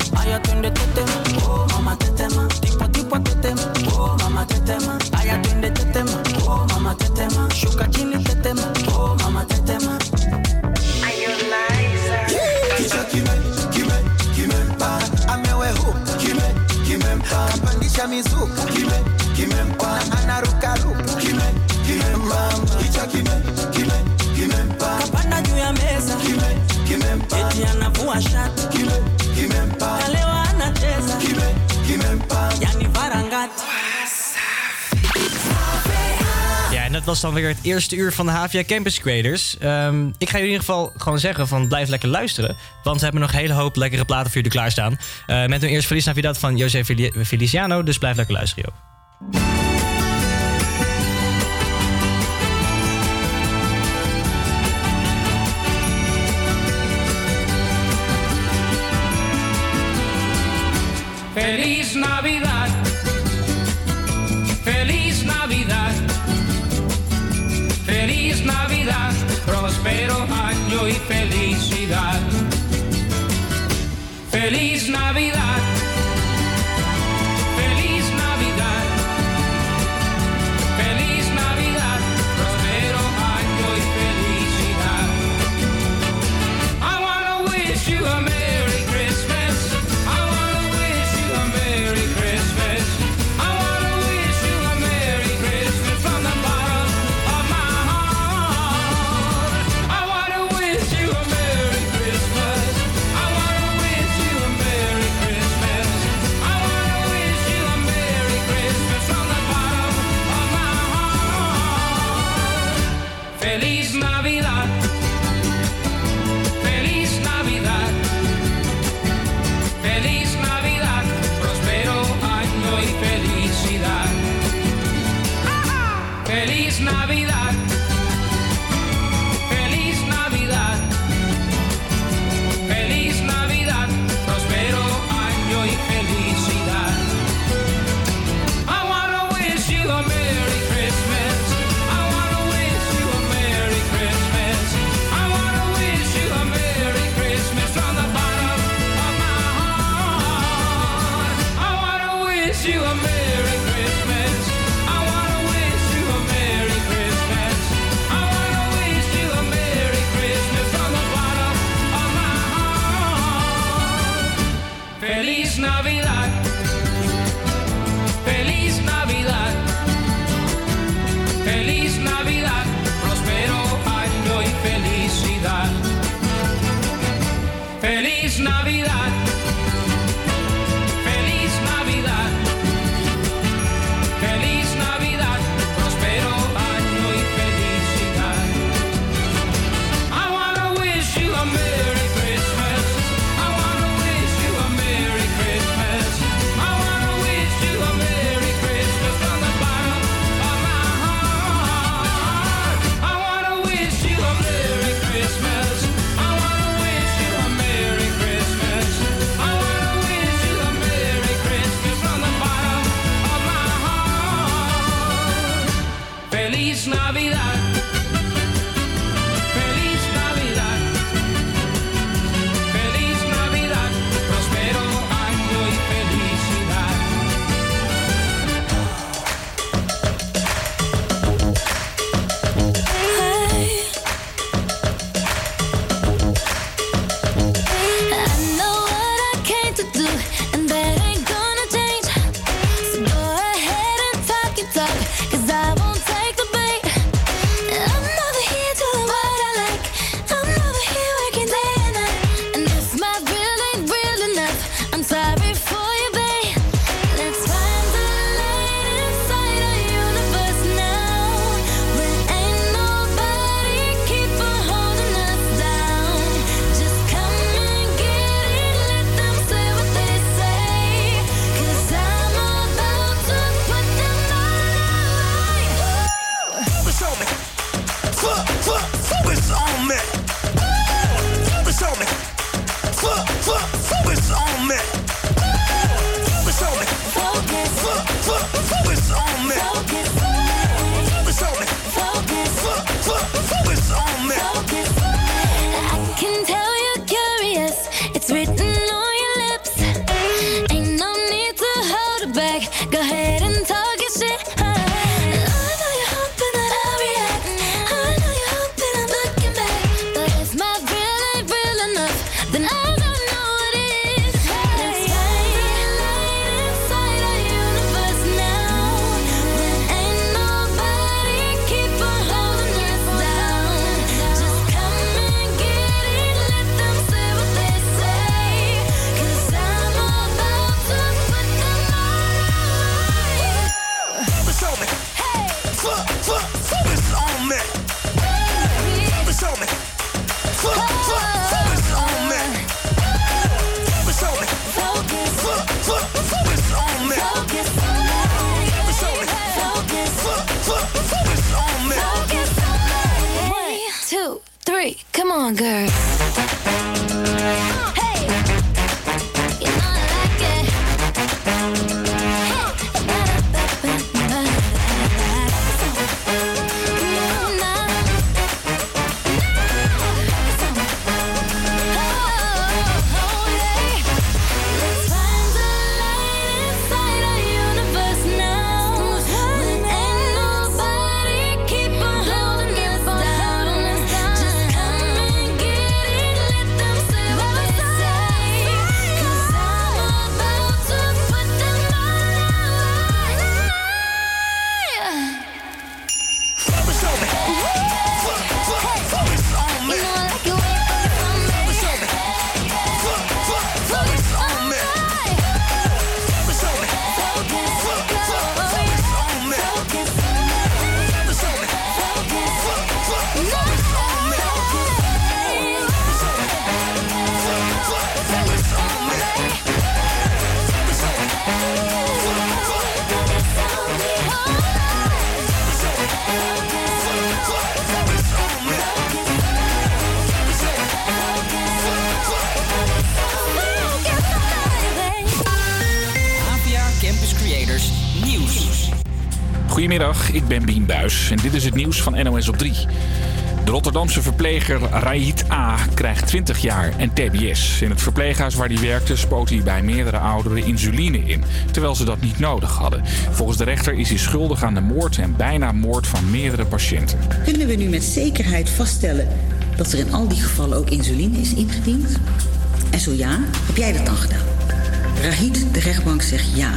was dan weer het eerste uur van de HVA Campus Creators. Ehm, ik ga jullie in ieder geval gewoon zeggen van blijf lekker luisteren. Want we hebben nog een hele hoop lekkere platen voor jullie klaarstaan. Eh met hun eerst Feliz Navidad van José Feli- Feliciano. Dus blijf lekker luisteren, joh.
En dit is het nieuws van NOS op 3. De Rotterdamse verpleger Raid A krijgt 20 jaar en TBS. In het verpleeghuis waar hij werkte spoot hij bij meerdere ouderen insuline in, terwijl ze dat niet nodig hadden. Volgens de rechter is hij schuldig aan de moord en bijna moord van meerdere patiënten.
Kunnen we nu met zekerheid vaststellen dat er in al die gevallen ook insuline is ingediend? En zo ja, heb jij dat dan gedaan? Rahid, de rechtbank, zegt ja.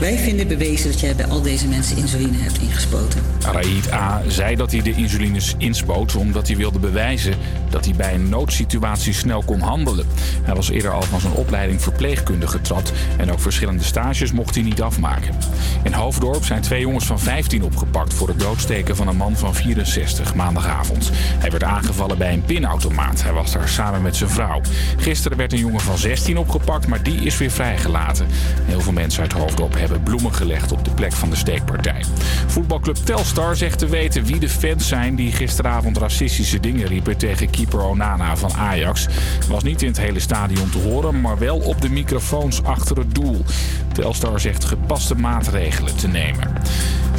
Wij vinden bewezen dat jij bij al deze mensen insuline hebt ingespoten.
Raid A zei dat hij de insulines inspoot omdat hij wilde bewijzen dat hij bij een noodsituatie snel kon handelen. Hij was eerder al van zijn opleiding verpleegkunde getrapt en ook verschillende stages mocht hij niet afmaken. In Hoofddorp zijn twee jongens van 15 opgepakt voor het doodsteken van een man van 64 maandagavond. Hij werd aangevallen bij een pinautomaat. Hij was daar samen met zijn vrouw. Gisteren werd een jongen van 16 opgepakt, maar die is weer vrijgelaten. Heel veel mensen uit Hoofddorp hebben bloemen gelegd op de plek van de steekpartij. Voetbalclub Telstar zegt te weten wie de fans zijn die gisteravond racistische dingen riepen tegen keeper Onana van Ajax. Was niet in het hele stadion te horen, maar wel op de microfoons achter het doel. Telstar zegt gepaste maatregelen te nemen.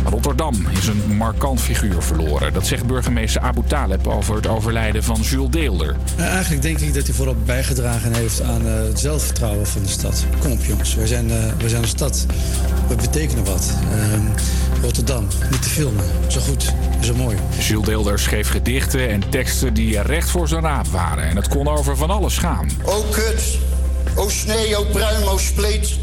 Rotterdam is een markant figuur verloren. Dat zegt burgemeester Abu Taleb over het overlijden van Jules Deelder.
Eigenlijk denk ik dat hij vooral bijgedragen heeft aan eh, het zelfvertrouwen van de stad. Kom op jongens, wij zijn, eh, wij zijn een stad. We betekenen wat. Ehm, Rotterdam, niet te filmen. Zo goed, zo mooi.
Jules Deelder schreef gedichten en teksten die recht voor zijn raap waren. En het kon over van alles gaan.
O kut, o snee, o pruim, o spleet.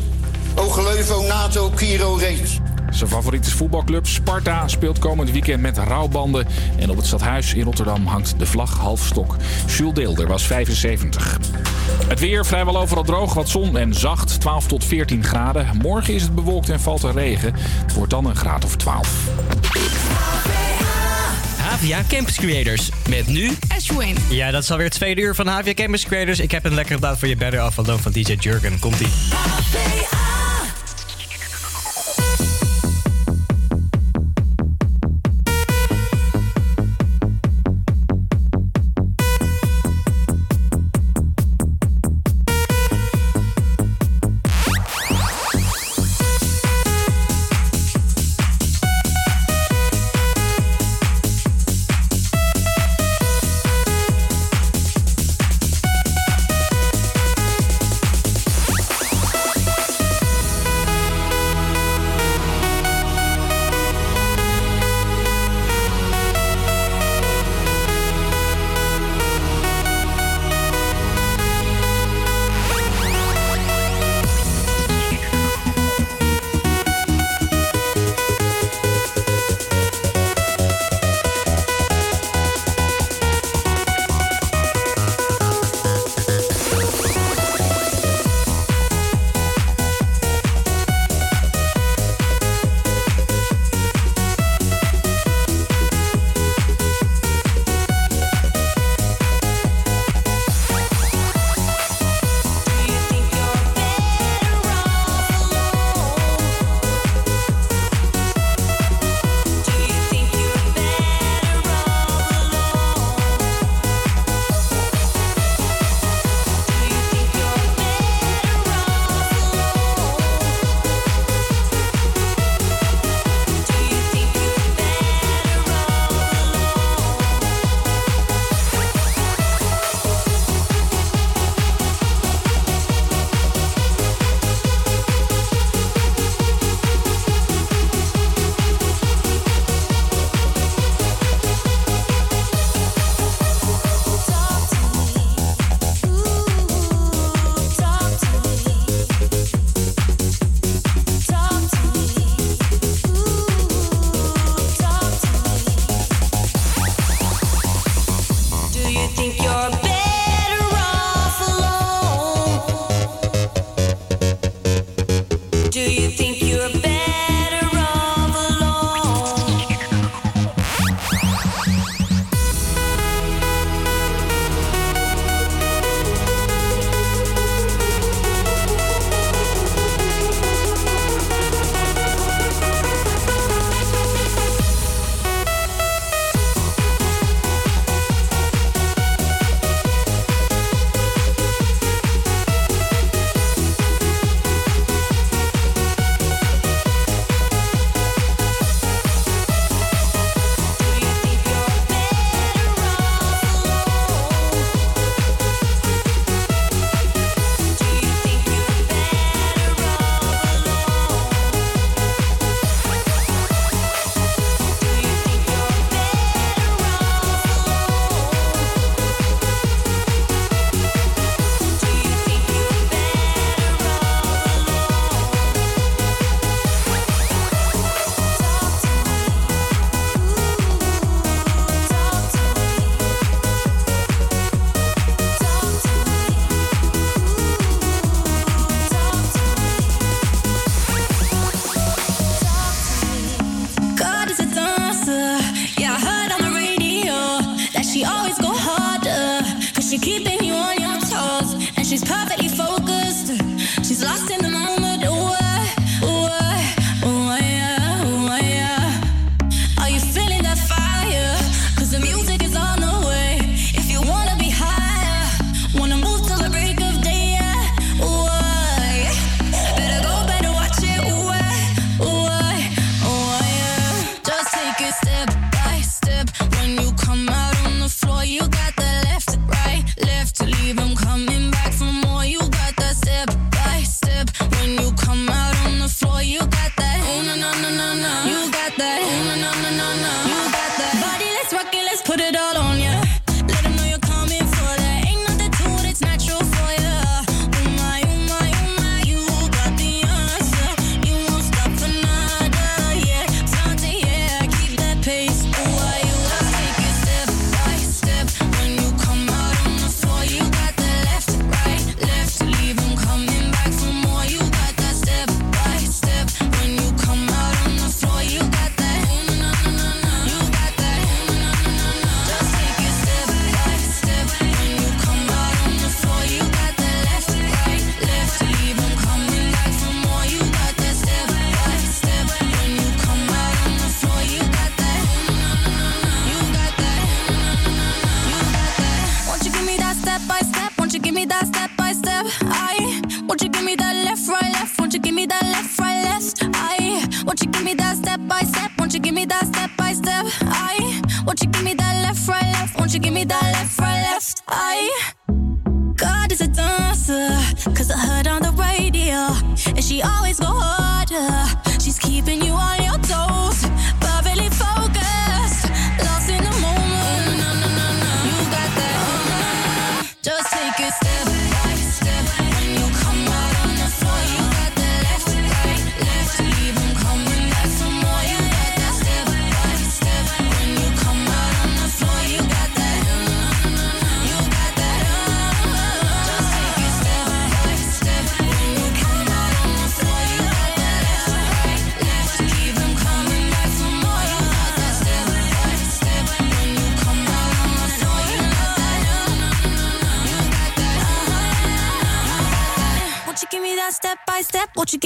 O geleuven, o nato, o kiro reet.
Zijn favoriete voetbalclub Sparta speelt komend weekend met rouwbanden. En op het stadhuis in Rotterdam hangt de vlag halfstok. Jules Deelder was 75. Het weer vrijwel overal droog, wat zon en zacht. 12 tot 14 graden. Morgen is het bewolkt en valt er regen. Het wordt dan een graad of 12.
HVA Campus Creators. Met nu...
Ashwin.
Ja, dat is alweer het tweede uur van HVA Campus Creators. Ik heb een lekkere plaat voor je Better Off Alone van DJ Jurgen. Komt-ie.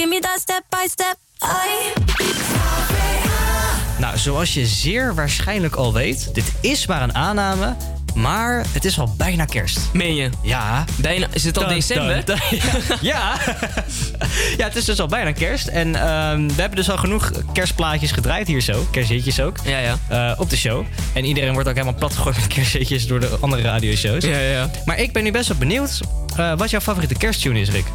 Give me that step by step? I.
Nou, zoals je zeer waarschijnlijk al weet, dit is maar een aanname, maar het is al bijna kerst.
Meen je?
Ja.
Bijna, is het al
Dun,
december?
dun, dun. ja. ja, het is dus al bijna kerst. En ehm, we hebben dus al genoeg kerstplaatjes gedraaid hier zo. Kersthitjes ook.
Ja, ja.
eh, op de show. En iedereen wordt ook helemaal plat gegooid met kersthitjes door de andere radioshows.
Ja, ja.
Maar ik ben nu best wel benieuwd eh, wat jouw favoriete kersttune is, Rick.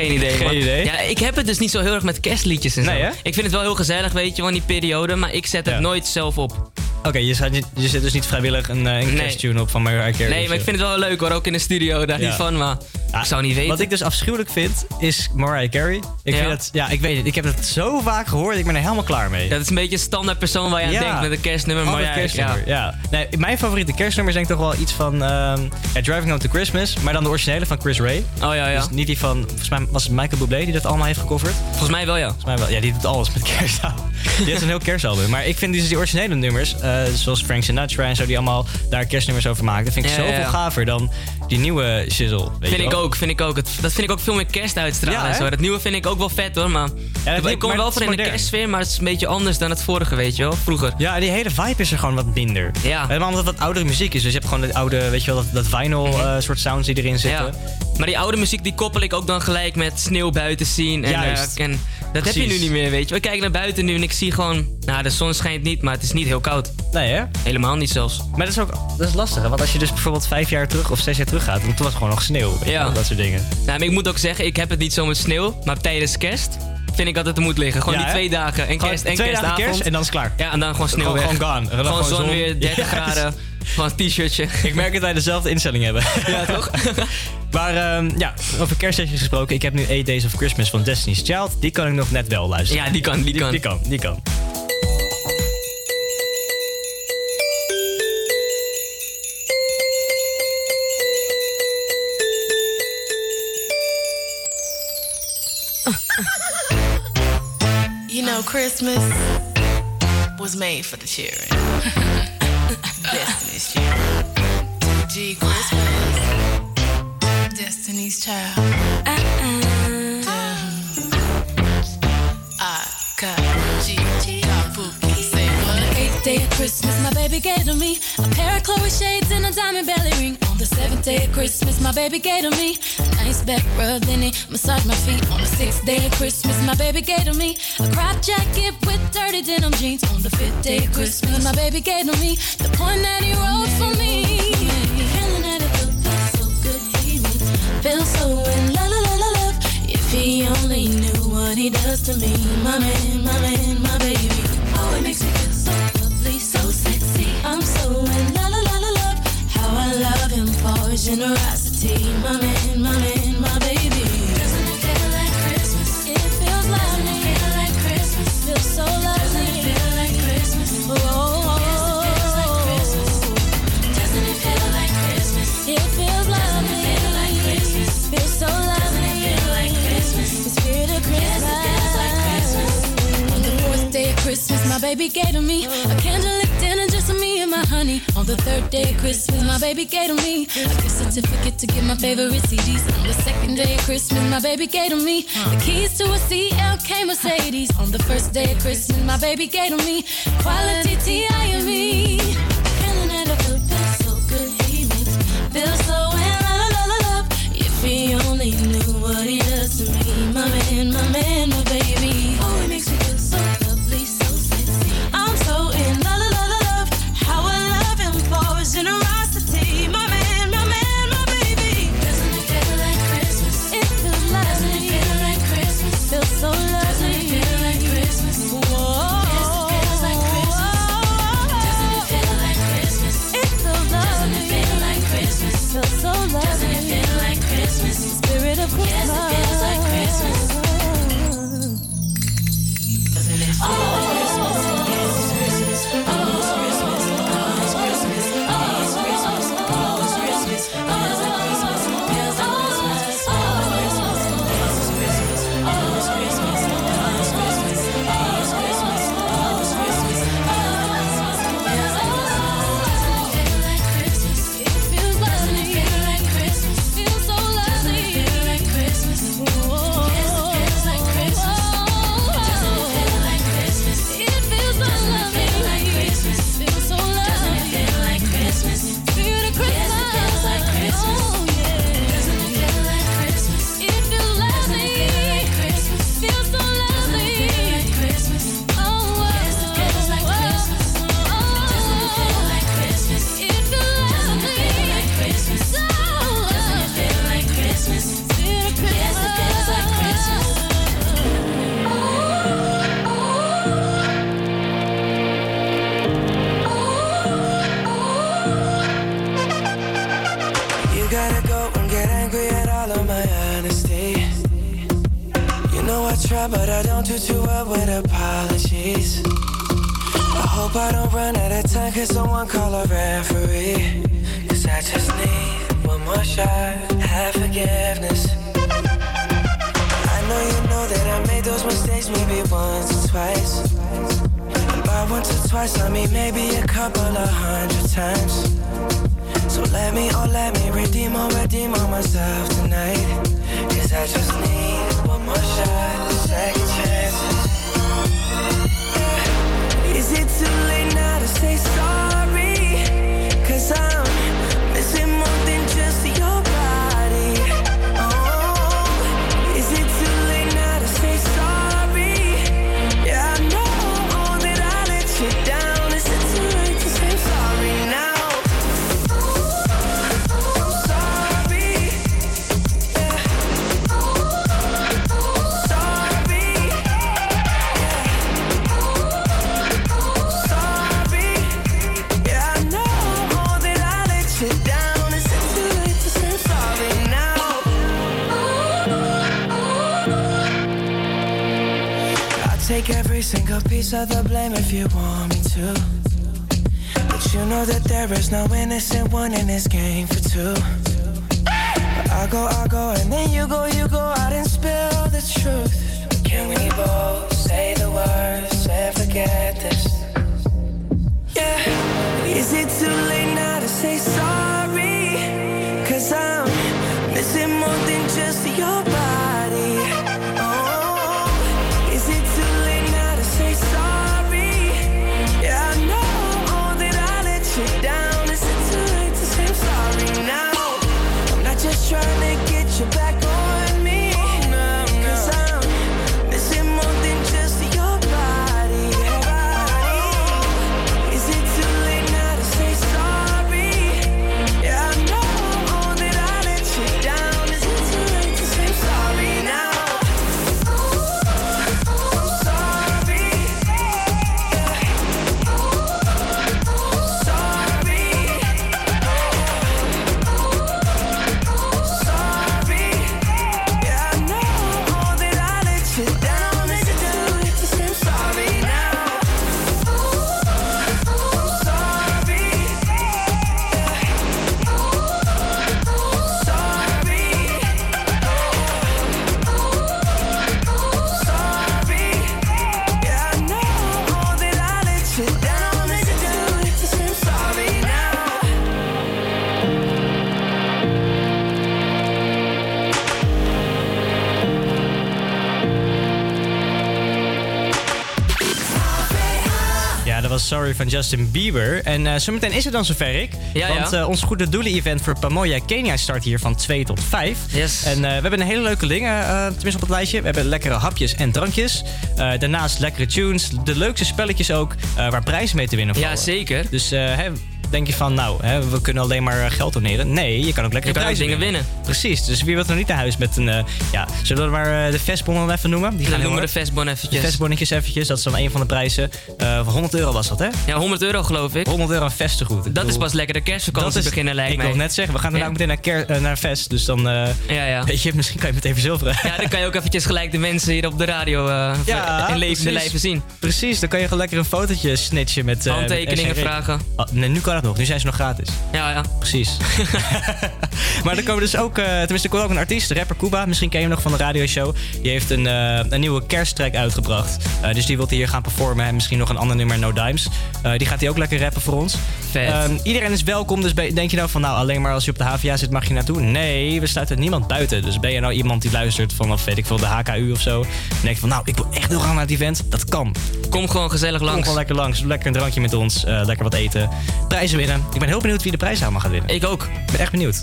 Geen idee,
Geen idee?
Ja, ik heb het dus niet zo heel erg met kerstliedjes en zo.
Nee, hè?
Ik vind het wel heel gezellig, weet je, van die periode, maar ik zet het
Ja.
nooit zelf op.
Oké, je, zet je zet dus niet vrijwillig een, eh, een
Nee.
kersttune op van Mariah Carey.
Nee, maar ik vind het wel leuk hoor, ook in de studio, daar
Ja.
niet van, maar ik zou niet weten.
Wat ik dus afschuwelijk vind, is Mariah Carey. Ik
Ja?
vind het, ja, ik weet het. Ik heb het zo vaak gehoord, ik ben er helemaal klaar mee.
Dat is een beetje een standaard persoon waar je aan
Ja.
denkt met een kerstnummer,
Altijd
ja,
kerstnummer, ja. Nee, mijn favoriete kerstnummer is denk ik toch wel iets van ehm, Driving Home to Christmas, maar dan de originele van Chris Ray.
Oh ja, ja.
Dus niet die van, volgens mij was het Michael Bublé die dat allemaal heeft gecoverd.
Volgens mij wel, ja.
Volgens mij wel. Ja, die doet alles met kerst. die heeft een heel kerstalbum. Maar ik vind dus die originele nummers, eh, zoals Frank Sinatra en zo, die allemaal daar kerstnummers over maken, vind ik zoveel gaver dan die nieuwe shizzle. Weet
Vind
je
ik
wel?
Ook, vind ik ook. Het, dat vind ik ook veel meer kerst uitstralen
Ja,
en zo. Dat nieuwe vind ik ook wel vet hoor, maar...
dat
ik
nieuw-
kom
maar
wel
is
in de kerstsfeer, maar het is een beetje anders dan het vorige, weet je wel, vroeger.
Ja, die hele vibe is er gewoon wat minder.
Ja.
Helemaal omdat het wat oudere muziek is. Dus je hebt gewoon de oude, weet je wel, dat, dat vinyl eh, soort sounds die erin zitten.
Mhm. Ja. Maar die oude muziek die koppel ik ook dan gelijk met sneeuw buiten zien. En,
Juist.
en dat heb je nu niet meer, weet je. We kijken naar buiten nu en ik zie gewoon... Nou, de zon schijnt niet, maar het is niet heel koud.
Nee, hè?
Helemaal niet zelfs.
Maar dat is ook dat is lastig, hè? Want als je dus bijvoorbeeld vijf jaar terug of zes jaar terug gaat, dan toen was het gewoon nog sneeuw. weet je Dat soort dingen.
Nou, maar ik moet ook zeggen, ik heb het niet zo met sneeuw. Maar tijdens kerst vind ik dat het er moet liggen. Gewoon
Ja,
die twee dagen. En kerst en
twee dagen
kerstavond.
kerst en dan is het klaar.
Ja, en dan gewoon sneeuw
Gewoon-
weg.
gewoon gone.
Gewoon,
gewoon
zon
zon.
weer, 30
Ja,
graden. Gewoon een t-shirtje.
Ik merk dat wij dezelfde instelling hebben.
Ja, toch?
maar ehm, ja, over kerstliedjes gesproken. Ik heb nu Eight Days of Christmas van Destiny's Child. Die kan ik nog net wel luisteren.
Ja, die kan, die kan.
Die kan, die kan.
You know, Christmas was made for the children. Destiny's children. G Christmas. Destiny's child. I got
day of Christmas, my baby gave to me a pair of Chloe shades and a diamond belly ring. On the seventh day of Christmas, my baby gave to me a nice back rub, then my feet. On the sixth day of Christmas, my baby gave to me a crop jacket with dirty denim jeans. On the fifth day of Christmas, my baby gave to me the point that he wrote for me. Feeling that it feels so good, he feel so in la la la la love. If he only knew what he does to me, my man, my man, my baby. I'm so in la la la la love. How I love him for his generosity, my man, my man, my baby. Doesn't it feel like Christmas? It feels lovely. Feel like Christmas. Feels so lovely. Doesn't it feel like Christmas? Oh, yes, it feels. Doesn't it feel like Christmas? It feels lovely. Feel like Christmas. Feels so lovely. Feel like Christmas. The spirit of Christmas. On the fourth day of Christmas, my baby gave to me a candlelit my honey. On the third day of Christmas, my baby gave to me a gift certificate to get my favorite CDs. On the second day of Christmas, my baby gave to me the keys to a CLK Mercedes. On the first day of Christmas, my baby gave to me quality T.I.M.E. Feeling that I feel, feel so good, he makes me feel so in la la la love. If he only knew what he does to me, my man, my man,
Sorry
van Justin Bieber. En eh, zometeen is het dan zover, ik.
Ja,
Want
ja.
eh, ons Goede Doelen-event voor Pamoja Kenia start hier van 2 tot 5.
Yes.
En eh, we hebben een hele leuke dingen, tenminste op het lijstje. We hebben lekkere hapjes en drankjes. Daarnaast lekkere tunes. De leukste spelletjes ook, waar prijzen mee te winnen vallen.
Ja, zeker.
Dus hè, denk je van, nou, hè, we kunnen alleen maar eh, geld doneren. Nee, je kan ook lekker prijzen
dingen winnen.
Precies, dus wie wil er niet naar huis met een... eh, ja, zullen we maar eh, de vestbonnen dan even noemen? Die heel
noemen we de vestbon eventjes.
De vestbonnetjes eventjes, dat is dan een van de prijzen. Van 100 euro was dat, hè?
Ja, 100 euro geloof ik.
100 euro aan. Ik
Dat is pas lekker de kerstvakantie beginnen lijkt
Ik
mij.
wil net zeggen, we gaan daarna
Ja.
ook meteen naar, ker, naar Vest. Dus dan,
Ja, ja.
weet je, misschien kan je meteen verzilveren.
Ja, dan kan je ook eventjes gelijk de mensen hier op de radio eh in levende lijven zien.
Precies, dan kan je gewoon lekker een fotootje snitchen met...
Handtekeningen vragen.
Oh, nee, nu kan nog. Nu zijn ze nog gratis.
Ja, ja.
Precies. maar er komen dus ook, eh, tenminste, er komt ook een artiest, rapper Kuba. Misschien ken je hem nog van de radioshow. Die heeft een, eh, een nieuwe kersttrack uitgebracht. Eh, dus die wil hier gaan performen. En misschien nog een ander nummer, No Dimes. Die gaat hij ook lekker rappen voor ons. Ehm, iedereen is welkom. Dus ben- denk je nou van, nou, alleen maar als je op de HVA zit mag je naartoe? Nee, we sluiten niemand buiten. Dus ben je nou iemand die luistert vanaf, weet ik veel, de HKU of zo. En denk je van, nou, ik wil echt heel graag naar het event. Dat kan.
Kom gewoon gezellig
Kom
langs.
gewoon lekker langs. Lekker een drankje met ons. lekker wat eten. Prijzen winnen. Ik ben heel benieuwd wie de prijs allemaal gaat winnen.
Ik ook.
Ik ben echt benieuwd.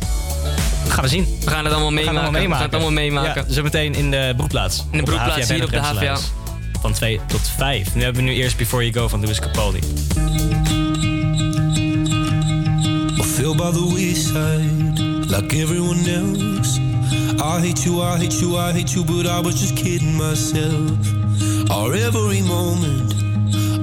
Dat gaan we zien.
We gaan het allemaal
We gaan
meemaken. We gaan het allemaal meemaken.
Ja, zometeen in de broedplaats.
In de broedplaats hier op de HVA.
Van 2 tot 5. Nu hebben we nu eerst Before You Go van Louis Capaldi.
I feel by the wayside like everyone else. I hate you, I hate you, I hate you, but I was just kidding myself. Our every moment,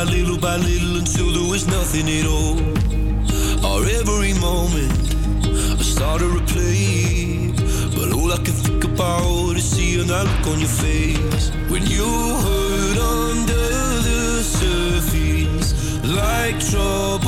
By little by little until there was nothing at all. Our every moment, I started to play. But all I can think about is seeing that look on your face when you hurt under the surface, like troubled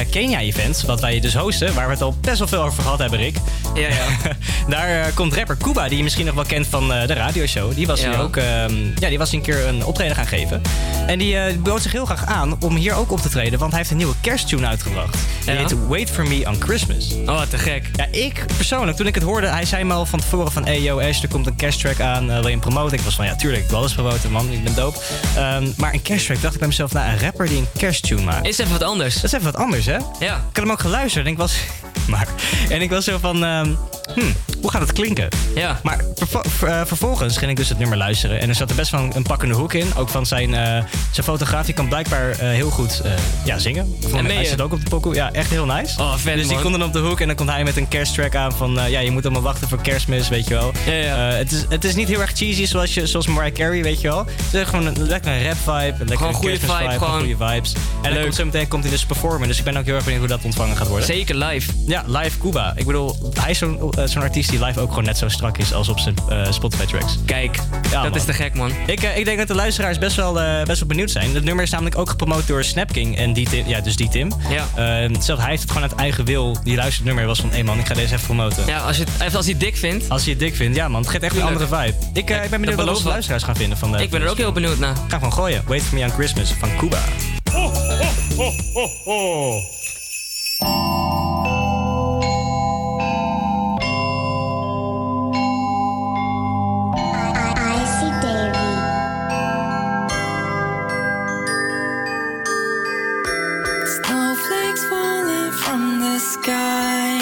Pamoja Kenya event, wat wij dus hosten, waar we het al best wel veel over gehad hebben, Rick.
Ja, ja.
Daar eh, komt rapper Kuba, die je misschien nog wel kent van eh, de radioshow. Die was
Ja.
hier ook, ehm, ja, die was een keer een optreden gaan geven. En die eh, bood zich heel graag aan om hier ook op te treden, want hij heeft een nieuwe kersttune uitgebracht.
Ja?
heet Wait For Me On Christmas.
Oh, te gek.
Ja, ik persoonlijk, toen ik het hoorde, hij zei me al van tevoren van... Hey yo Ash, er komt een kersttrack aan, eh, wil je hem promoten? Ik was van, ja tuurlijk, ik wil alles promoten man, ik ben dope. Ehm, maar een kersttrack, dacht ik bij mezelf, nou een rapper die een kersttune maakt.
Is even wat anders.
Dat is even wat anders, hè?
Ja.
Ik had hem ook geluisterd en ik was... Maar, en ik was zo van, ehm, hmm, hoe gaat het klinken?
Ja.
Maar ver- eh, vervolgens ging ik dus het nummer luisteren. En er zat er best wel een, pakkende hoek in. Ook van zijn, eh, zijn fotograaf. Die kan blijkbaar eh, heel goed ja, zingen. Vond
meen
hij zit ook op de pokoe. Ja, echt heel nice.
Oh, vet,
dus die
man.
komt dan op de hoek en dan komt hij met een kersttrack aan van... ja, je moet allemaal wachten voor kerstmis, weet je wel.
Ja, ja.
Het, is, het is niet heel erg cheesy zoals, je, zoals Mariah Carey, weet je wel. Het is gewoon een lekker een rap vibe. Een lekker
Gewoon goede vibe,
gewoon goede vibes. En dan
Leuk.
komt zo meteen komt hij dus performen. Dus ik ben ook heel erg benieuwd hoe dat ontvangen gaat worden.
Zeker live.
Ja, live Cuba. Ik bedoel, hij is zo'n zo'n artiest die live ook gewoon net zo strak is als op zijn eh, Spotify tracks.
Kijk,
Ja,
dat
man.
is te gek, man.
Ik, eh, ik denk dat de luisteraars best wel, eh, best wel benieuwd zijn. Het nummer is namelijk ook gepromoot door Snapking en die Tim. Ja, dus die Tim.
Ja.
Zelfs hij heeft het gewoon uit eigen wil. Die luistert het nummer was van, hé man, ik ga deze even promoten.
Ja, als je het, even als je het dik vindt.
Als je het dik vindt, ja man, het geeft echt een andere vibe. Ik, ik ben benieuwd wat
wat.
luisteraars gaan vinden van de
Ik ben er ook heel benieuwd naar.
Ga gewoon gooien. Wait for me on Christmas van Cuba.
Sky.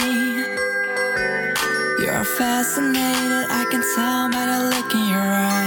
You're fascinated, I can tell by the look in your eyes.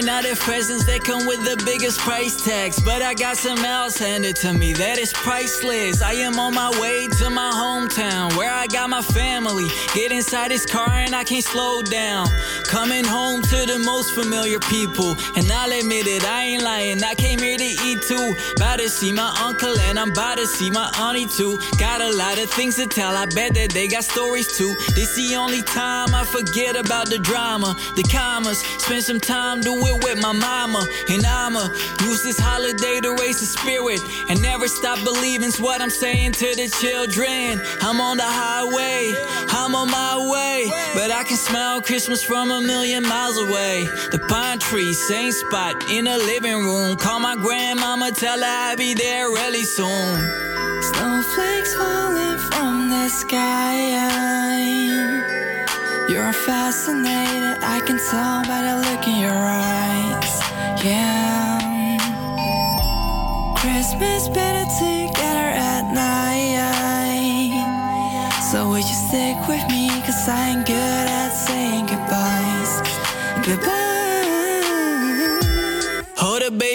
Might not have presents that come with the biggest price tags, but I got some else handed to me that is priceless. I am on my way to my hometown where I got my family. Get inside this car and I can't slow down. Coming home to the most familiar people, and I'll admit it, I ain't lying. I came here to eat too. About to see my uncle and I'm about to see my auntie too. Got a lot of things to tell, I bet that they got stories too. This the only time I forget about the drama, the commas. Spend some time, do it with my mama. And I'ma use this holiday to raise the spirit and never stop believing's what I'm saying to the children. I'm on the highway, I'm on my way, but I can smell Christmas from a million miles away. The pine tree, same spot in the living room. Call my grandmama, tell her I'll be there really soon.
Snowflakes falling from the sky. You're fascinated, I can tell by the look in your eyes. Yeah. Christmas better together at night. So would you stick with me? Cause I ain't good at saying goodbyes. Goodbye.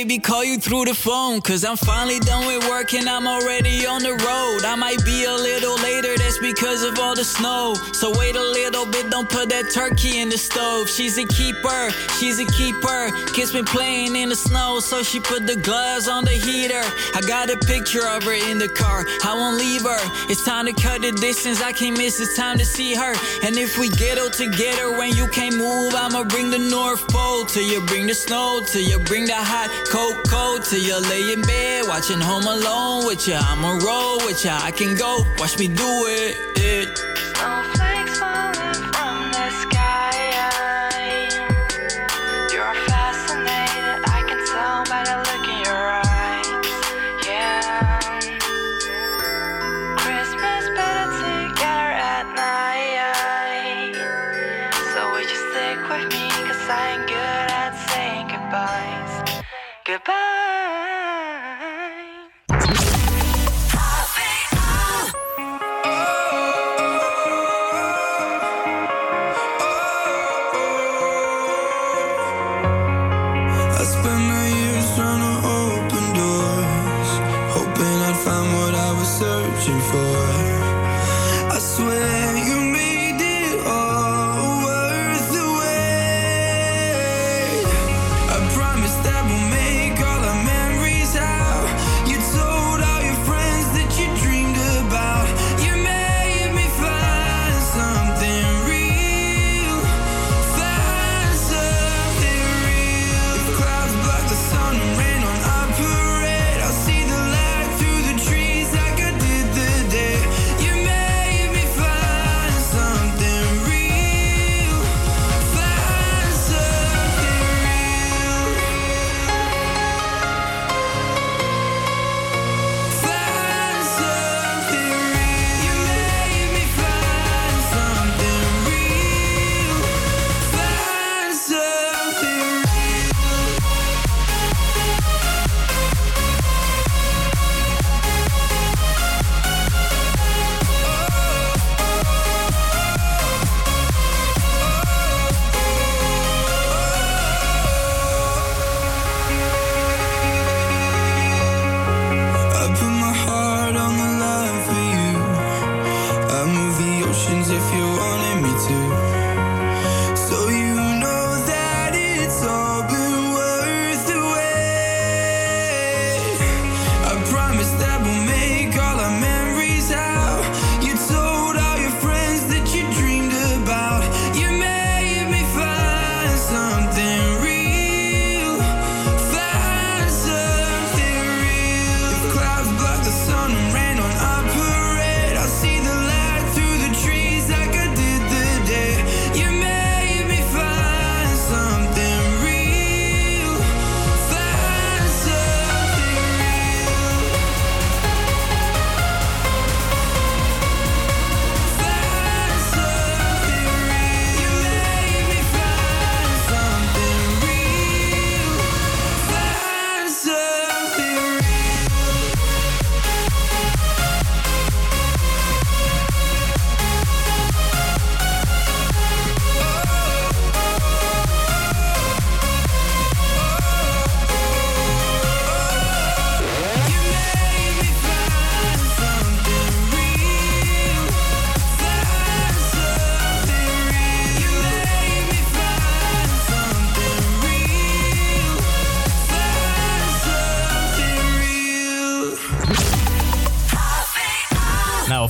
Baby, call you through the phone. Cause I'm finally done with work and I'm already on the road. I might be a little later, that's because of all the snow. So wait a little bit, don't put that turkey in the stove. She's a keeper, she's a keeper. Kids been playing in the snow, so she put the gloves on the heater. I got a picture of her in the car, I won't leave her. It's time to cut the distance, I can't miss, it's time to see her. And if we get out together when you can't move, I'ma bring the North Pole till you bring the snow, till you bring the hot
coat coat till you lay in bed, watching Home Alone with ya. I'ma roll with ya. I can go, watch me do it. it.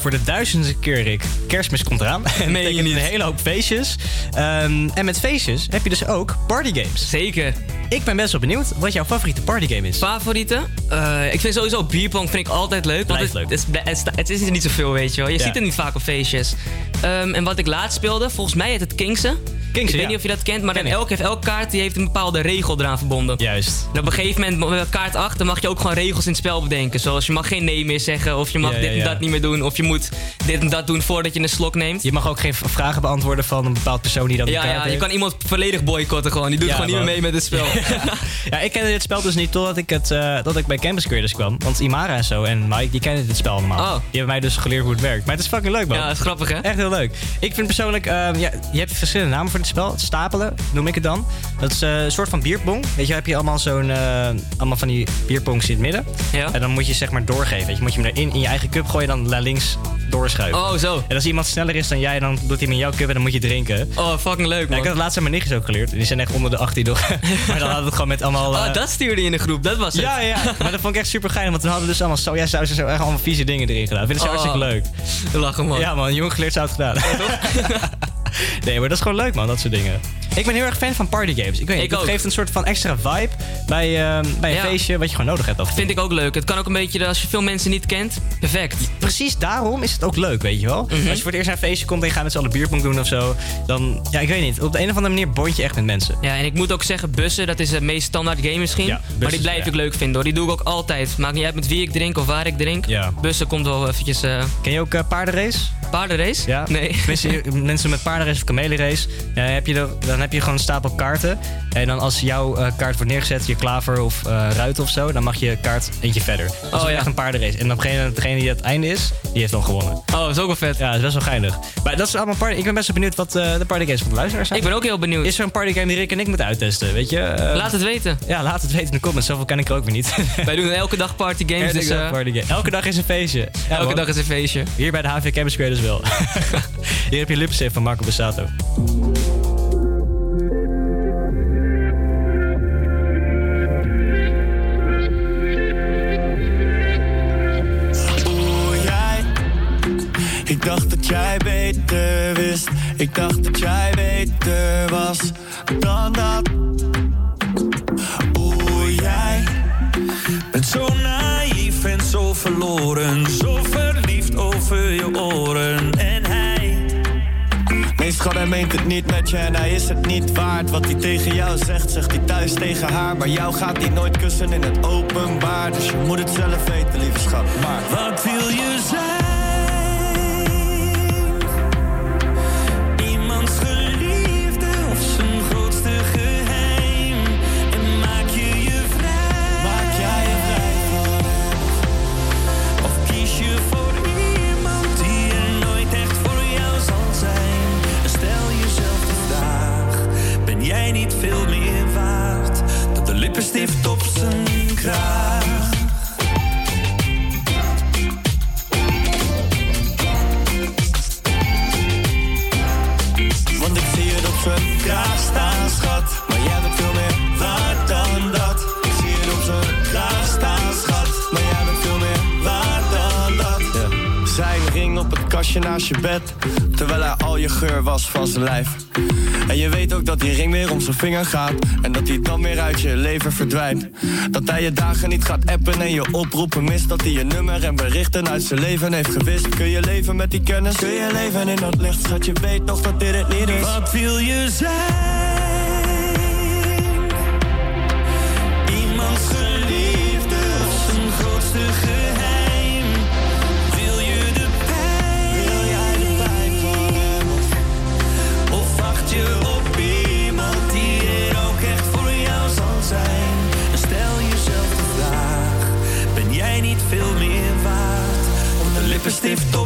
Voor de duizendste keer, Rick. Kerstmis komt eraan. En
Meen je
betekent
niet.
een hele hoop feestjes. Ehm, en met feestjes heb je dus ook partygames.
Zeker.
Ik ben best wel benieuwd wat jouw favoriete partygame is.
Favoriete? Eh, ik vind sowieso bierpong vind ik altijd leuk. Want het,
leuk.
Het, is, het, is niet zoveel, weet je wel. Je
Ja.
ziet het niet vaak op feestjes. Ehm, en wat ik laatst speelde, volgens mij heet het Kingsen. Ik weet niet of je dat kent, maar
Ken
elk, heeft elke kaart die heeft een bepaalde regel eraan verbonden.
Juist.
En op een gegeven moment, met kaart 8, dan mag je ook gewoon regels in het spel bedenken. Zoals je mag geen nee meer zeggen, of je mag dit en dat niet meer doen, of je moet dit en dat doen voordat je een slok neemt.
Je mag ook geen vragen beantwoorden van een bepaald persoon die dan
Ja, je kan iemand volledig boycotten gewoon. Die doet
Ja,
gewoon niet meer mee met het spel.
Ja, ik kende dit spel dus niet totdat ik, het, eh, dat ik bij Campus Creators kwam. Want Imara en zo en Mike, die kennen dit spel allemaal.
Oh.
Die hebben mij dus geleerd hoe het werkt. Maar het is fucking leuk, man.
Ja, dat is grappig, hè?
Echt heel leuk. Ik vind persoonlijk, ehm, ja, je hebt verschillende namen voor dit spel. Het stapelen noem ik het dan. Dat is eh, een soort van bierpong. Weet je, heb je allemaal zo'n, eh, allemaal van die bierpongs in het midden.
Ja.
En dan moet je zeg maar doorgeven. Weet je, moet je hem erin in je eigen cup gooien en dan naar links doorschuiven.
Oh, zo.
En als iemand sneller is dan jij, dan doet hij hem in jouw cup en dan moet je drinken.
Oh, fucking leuk,
Ja,
man.
ik had het laatst aan mijn nichtjes ook geleerd. Die zijn echt onder de 18 nog. maar dan hadden we het gewoon met allemaal...
Oh,
eh,
dat stuurde je in de groep, dat was het.
ja, ja. Maar dat vond ik echt super geil. Want toen hadden we dus allemaal sojasaus en zo echt allemaal vieze dingen erin gedaan. Vinden ze
Oh.
hartstikke leuk.
Lachen, man.
Ja, man. Jong geleerd zou het gedaan. nee, maar dat is gewoon leuk, man. Dat soort dingen. Ik ben heel erg fan van partygames. Ik weet niet,
Ik
het
ook.
geeft een soort van extra vibe bij, ehm, bij een
Ja.
feestje wat je gewoon nodig hebt. toe.
Vind ik ook leuk. Het kan ook een beetje, als je veel mensen niet kent, perfect.
Precies daarom is het ook leuk, weet je wel.
Mhm.
Als je voor het eerst naar een feestje komt en je gaat met z'n allen bierpong doen of zo, dan, ja, ik weet niet. Op de een of andere manier bond je echt met mensen.
Ja, en ik moet ook zeggen, bussen, dat is het meest standaard game misschien. maar die blijf
ja.
ik leuk vinden hoor. Die doe ik ook altijd. Maakt niet uit met wie ik drink of waar ik drink. Bussen komt wel eventjes... eh,
Ken je ook eh, paardenrace?
Paardenrace?
Ja.
Nee.
Mensen met paardenrace of kamelenrace. Ja, heb je er, dan heb je gewoon een stapel kaarten. En dan als jouw eh, kaart wordt neergezet, je klaver of eh ruit of zo, dan mag je kaart eentje verder. Dat
Oh, ja.
echt een paardenrace. En degene, degene die het einde is, die heeft dan gewonnen.
Oh, dat is ook wel vet.
Ja, dat is best wel geinig. Maar dat is allemaal party. Ik ben best wel benieuwd wat eh, de partygames van de luisteraars zijn.
Ik ben ook heel benieuwd.
Is er een partygame die Rick en ik moeten uittesten, weet je?
Laat het weten.
Ja, laat het weten in de comments. Zoveel kan ik er ook weer niet.
Wij doen elke dag partygames. Dus,
dag. Elke dag is een feestje. Ja,
elke
man.
dag is een feestje.
Hier bij de HV Campus Creators wel. Hier heb je Lipstick van Marco Bassato.
Ik dacht dat jij beter was dan dat. Oeh, jij.
Bent zo naïef en zo verloren. Zo verliefd over je oren. En hij.
Nee, schat, hij meent het niet met je en hij is het niet waard. Wat hij tegen jou zegt, zegt hij thuis tegen haar. Maar jou gaat hij nooit kussen in het openbaar. Dus je moet het zelf weten, lieve schat. Maar
Wat wil je zijn? Lippenstift op zijn kraag?
Naast je bed. Terwijl hij al je geur was van zijn lijf. En je weet ook dat die ring weer om zijn vinger gaat. En dat hij dan weer uit je leven verdwijnt. Dat hij je dagen niet gaat appen en je oproepen mist. Dat hij je nummer en berichten uit zijn leven heeft gewist. Kun je leven met die kennis? Kun je leven in dat licht? Schat, je weet nog dat dit het niet is.
Wat wil je zijn? Op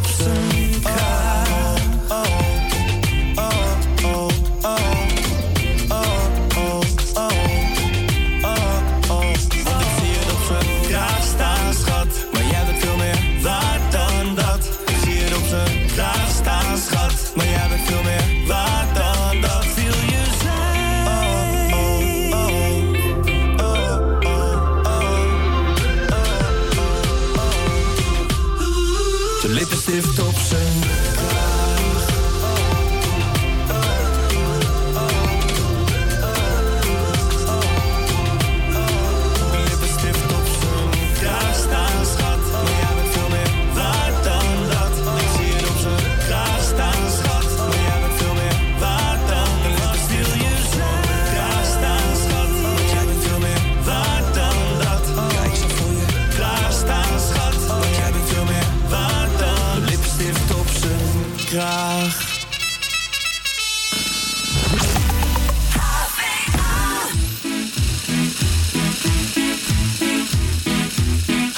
kraag.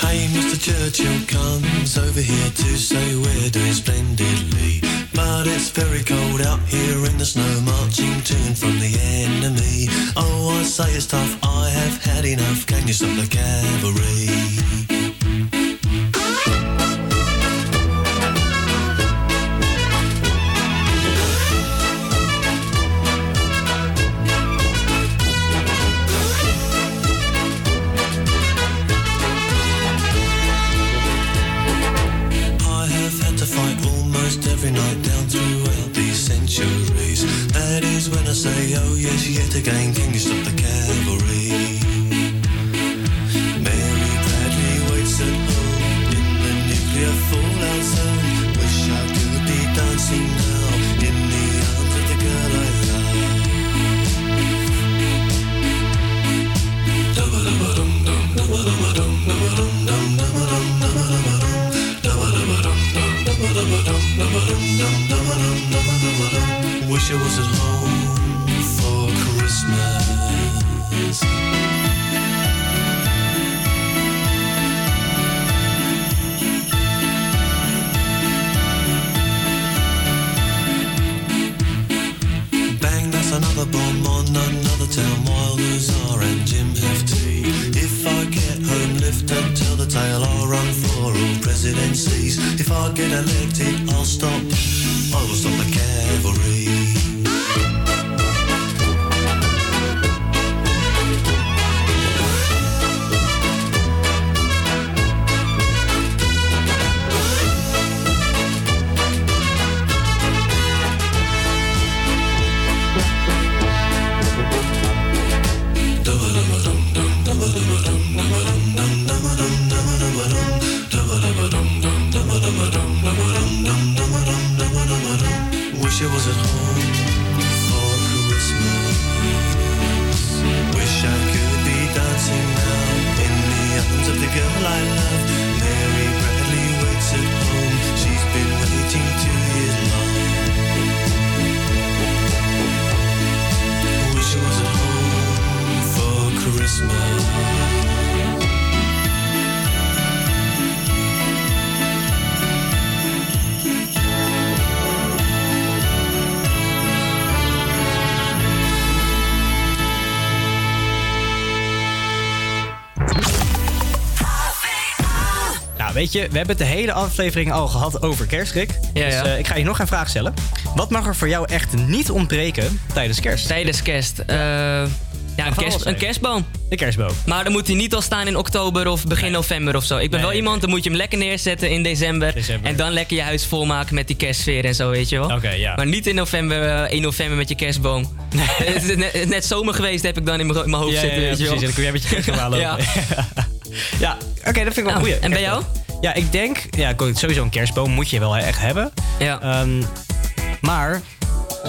Hey, Mr. Churchill comes over here to say we're doing splendidly. But it's very cold out here in the snow, marching and from the enemy. Oh, I say it's tough, I have had enough. Can you stop the cavalry? Yes, yet again, can you
weet je, we hebben het de hele aflevering al gehad over kerst, Rick.
Ja,
dus
ja.
eh, ik ga je nog een vraag stellen. Wat mag er voor jou echt niet ontbreken tijdens kerst?
Tijdens kerst. eh, ja, een, kerst, een kerstboom.
De kerstboom.
Maar dan moet hij niet al staan in oktober of begin november of zo. Ik ben
Nee,
wel iemand, dan moet je hem lekker neerzetten in december. En dan lekker je huis volmaken met die kerstsfeer en zo, weet je wel.
Oké, ja.
Maar niet in november, eh, 1 november met je kerstboom. het is net, net zomer geweest, heb ik dan in mijn in hoofd
Ja,
zitten,
ja, ja,
weet je wel.
precies. En dan kun jij met je kerstboom aanlopen. Ja, oké, dat vind ik wel
Nou,
een goeie.
en bij
Kerstboom. Ja, ik denk, ja, sowieso een kerstboom moet je wel echt hebben.
Ja.
Ehm, maar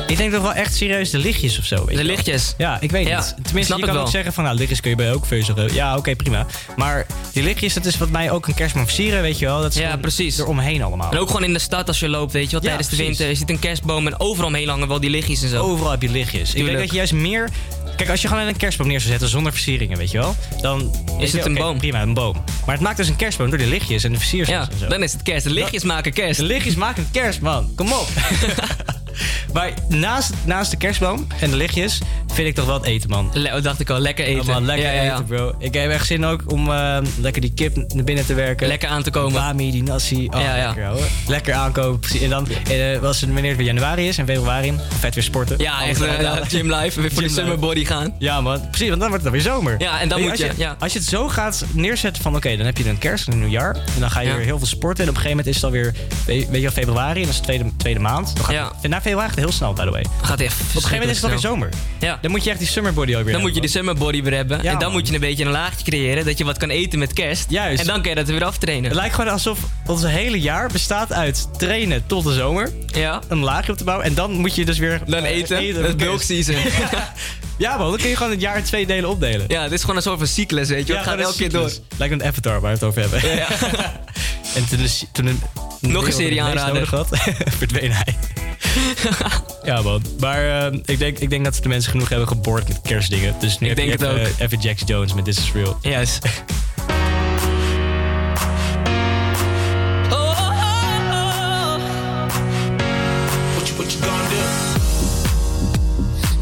ik denk toch wel echt serieus de lichtjes of zo. Weet
De
wel.
lichtjes.
Ja, ik weet
Ja,
niet. Tenminste, je
ik
kan
wel.
ook zeggen van, nou, lichtjes kun je bij ook vezelen. Ja, oké, prima. Maar die lichtjes, dat is wat mij ook een kerstboom versieren, weet je wel. Dat is
Ja, precies.
eromheen allemaal.
En ook gewoon in de stad als je loopt, weet je wel.
Ja,
Tijdens de
precies.
winter, je ziet een kerstboom en overal omheen hangen wel die lichtjes en zo.
Overal heb je lichtjes. Ik denk dat je juist meer... Kijk, als je gewoon een kerstboom neer zou zetten zonder versieringen, weet je wel. Dan
Is het een boom.
Prima, een boom. Maar het maakt dus een kerstboom door de lichtjes en de versiersels
Ja,
en zo.
dan is het kerst. De lichtjes maken kerst.
De lichtjes maken kerst, man. Kom op. maar naast, naast de kerstboom en de lichtjes vind ik toch wel het eten, man.
Le- dacht ik al, lekker eten.
Ja, man, lekker
Ja, ja, ja.
eten, bro. Ik heb echt zin ook om eh, lekker die kip naar binnen te werken.
Lekker aan te komen.
Bami, die nasi. Oh,
Ja.
Lekker, hoor. lekker aankomen, precies. En dan, eh, was het wanneer het weer januari is en februari, vet weer sporten.
Ja,
Alles
echt eh, gym life, weer voor de summer body gaan.
Ja, man. Precies, want dan wordt het dan weer zomer.
Ja, en dan moet
als
je- ja.
Als je het zo gaat neerzetten van, oké, dan heb je een kerst en een nieuwjaar. En dan ga je weer heel veel sporten. En op een gegeven moment is het alweer, weet je wel, februari. En dat is de tweede, tweede maand. Dan gaat na februari gaat het heel snel, by the way.
Gaat echt
Op een gegeven moment is het alweer zomer.
Ja.
Dan moet je echt die summer body alweer
Dan moet je
hebben.
die summer body weer hebben.
Ja,
en dan
man.
moet je een beetje een laagje creëren. Dat je wat kan eten met kerst.
Juist.
En dan kun je dat er weer aftrainen.
Het lijkt gewoon alsof ons hele jaar bestaat uit trainen tot de zomer.
Ja.
Een laagje op te bouwen. En dan moet je dus weer
Dan
eh,
eten. Dat is bulk season.
Ja man, dan kun je gewoon het jaar in twee delen opdelen.
ja, dit is gewoon een soort van cyclus, weet je. Het gaat
gewoon
elke keer door.
Lijkt een Avatar waar we het over hebben.
Ja,
en toen, toen een,
Nog een serie
het
aanraden.
had, verdween hij. ja man, maar eh, ik, denk, ik denk dat de mensen genoeg hebben geboord met kerstdingen. Dus nu
Ik
heb
denk
je
het
even,
ook.
even Jax Jones met This Is Real.
Do?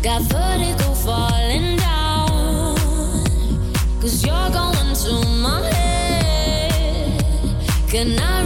Got vertigo falling down. Cause you're going to my head. Can I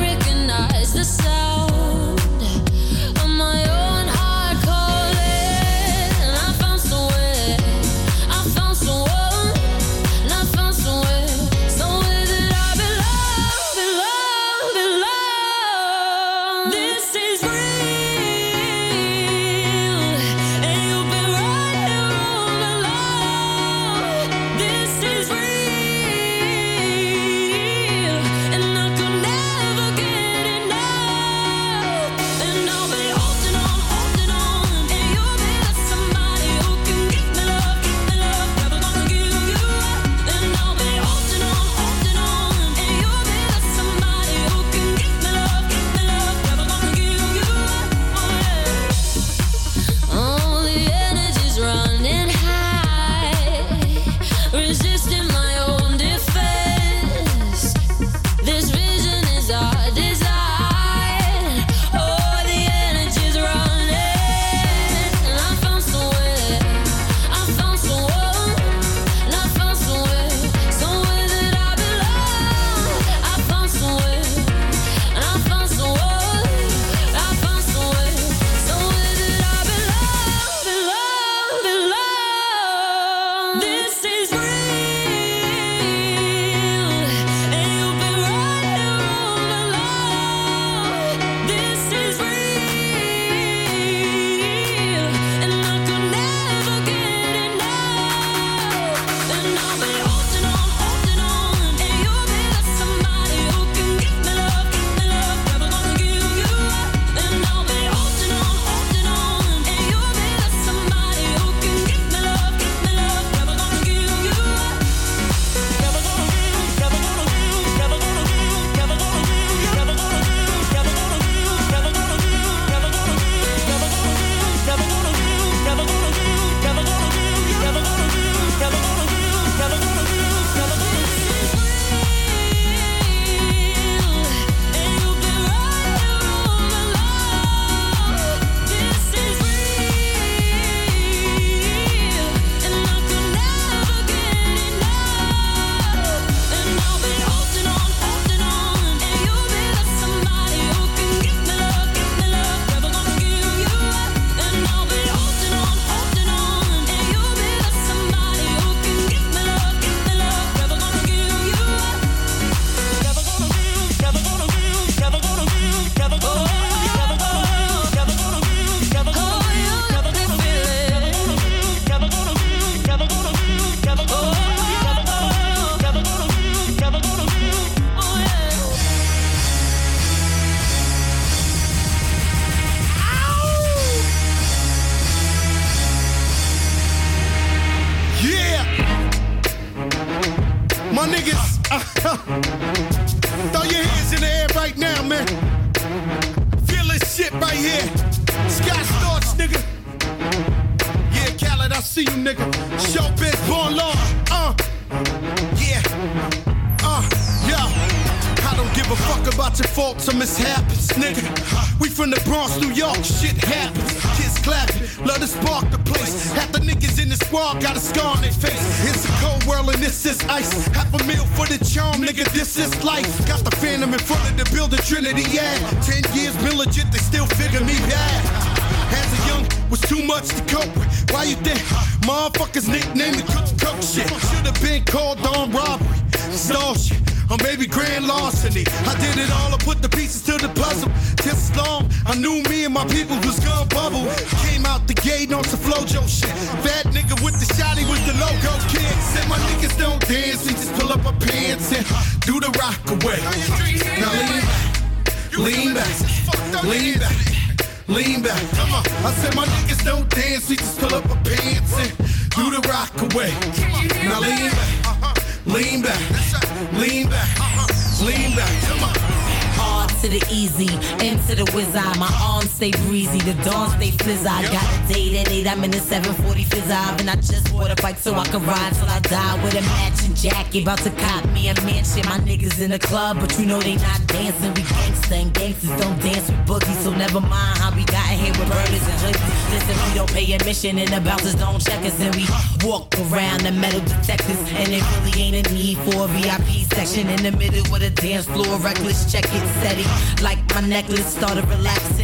740 fizz and I just bought a bike so I can ride till I die with a matching jacket. About to cop me a mansion. My niggas in the club, but you know they not dancing. We gangsta and gangsters don't dance with boogies, so never mind how we got here with burners and hoodies. Listen, we don't pay admission and the bouncers don't check us, and we walk around the metal detectors. And it really ain't a need for a VIP section in the middle with a dance floor. Reckless, check it, steady. Like my necklace started relaxing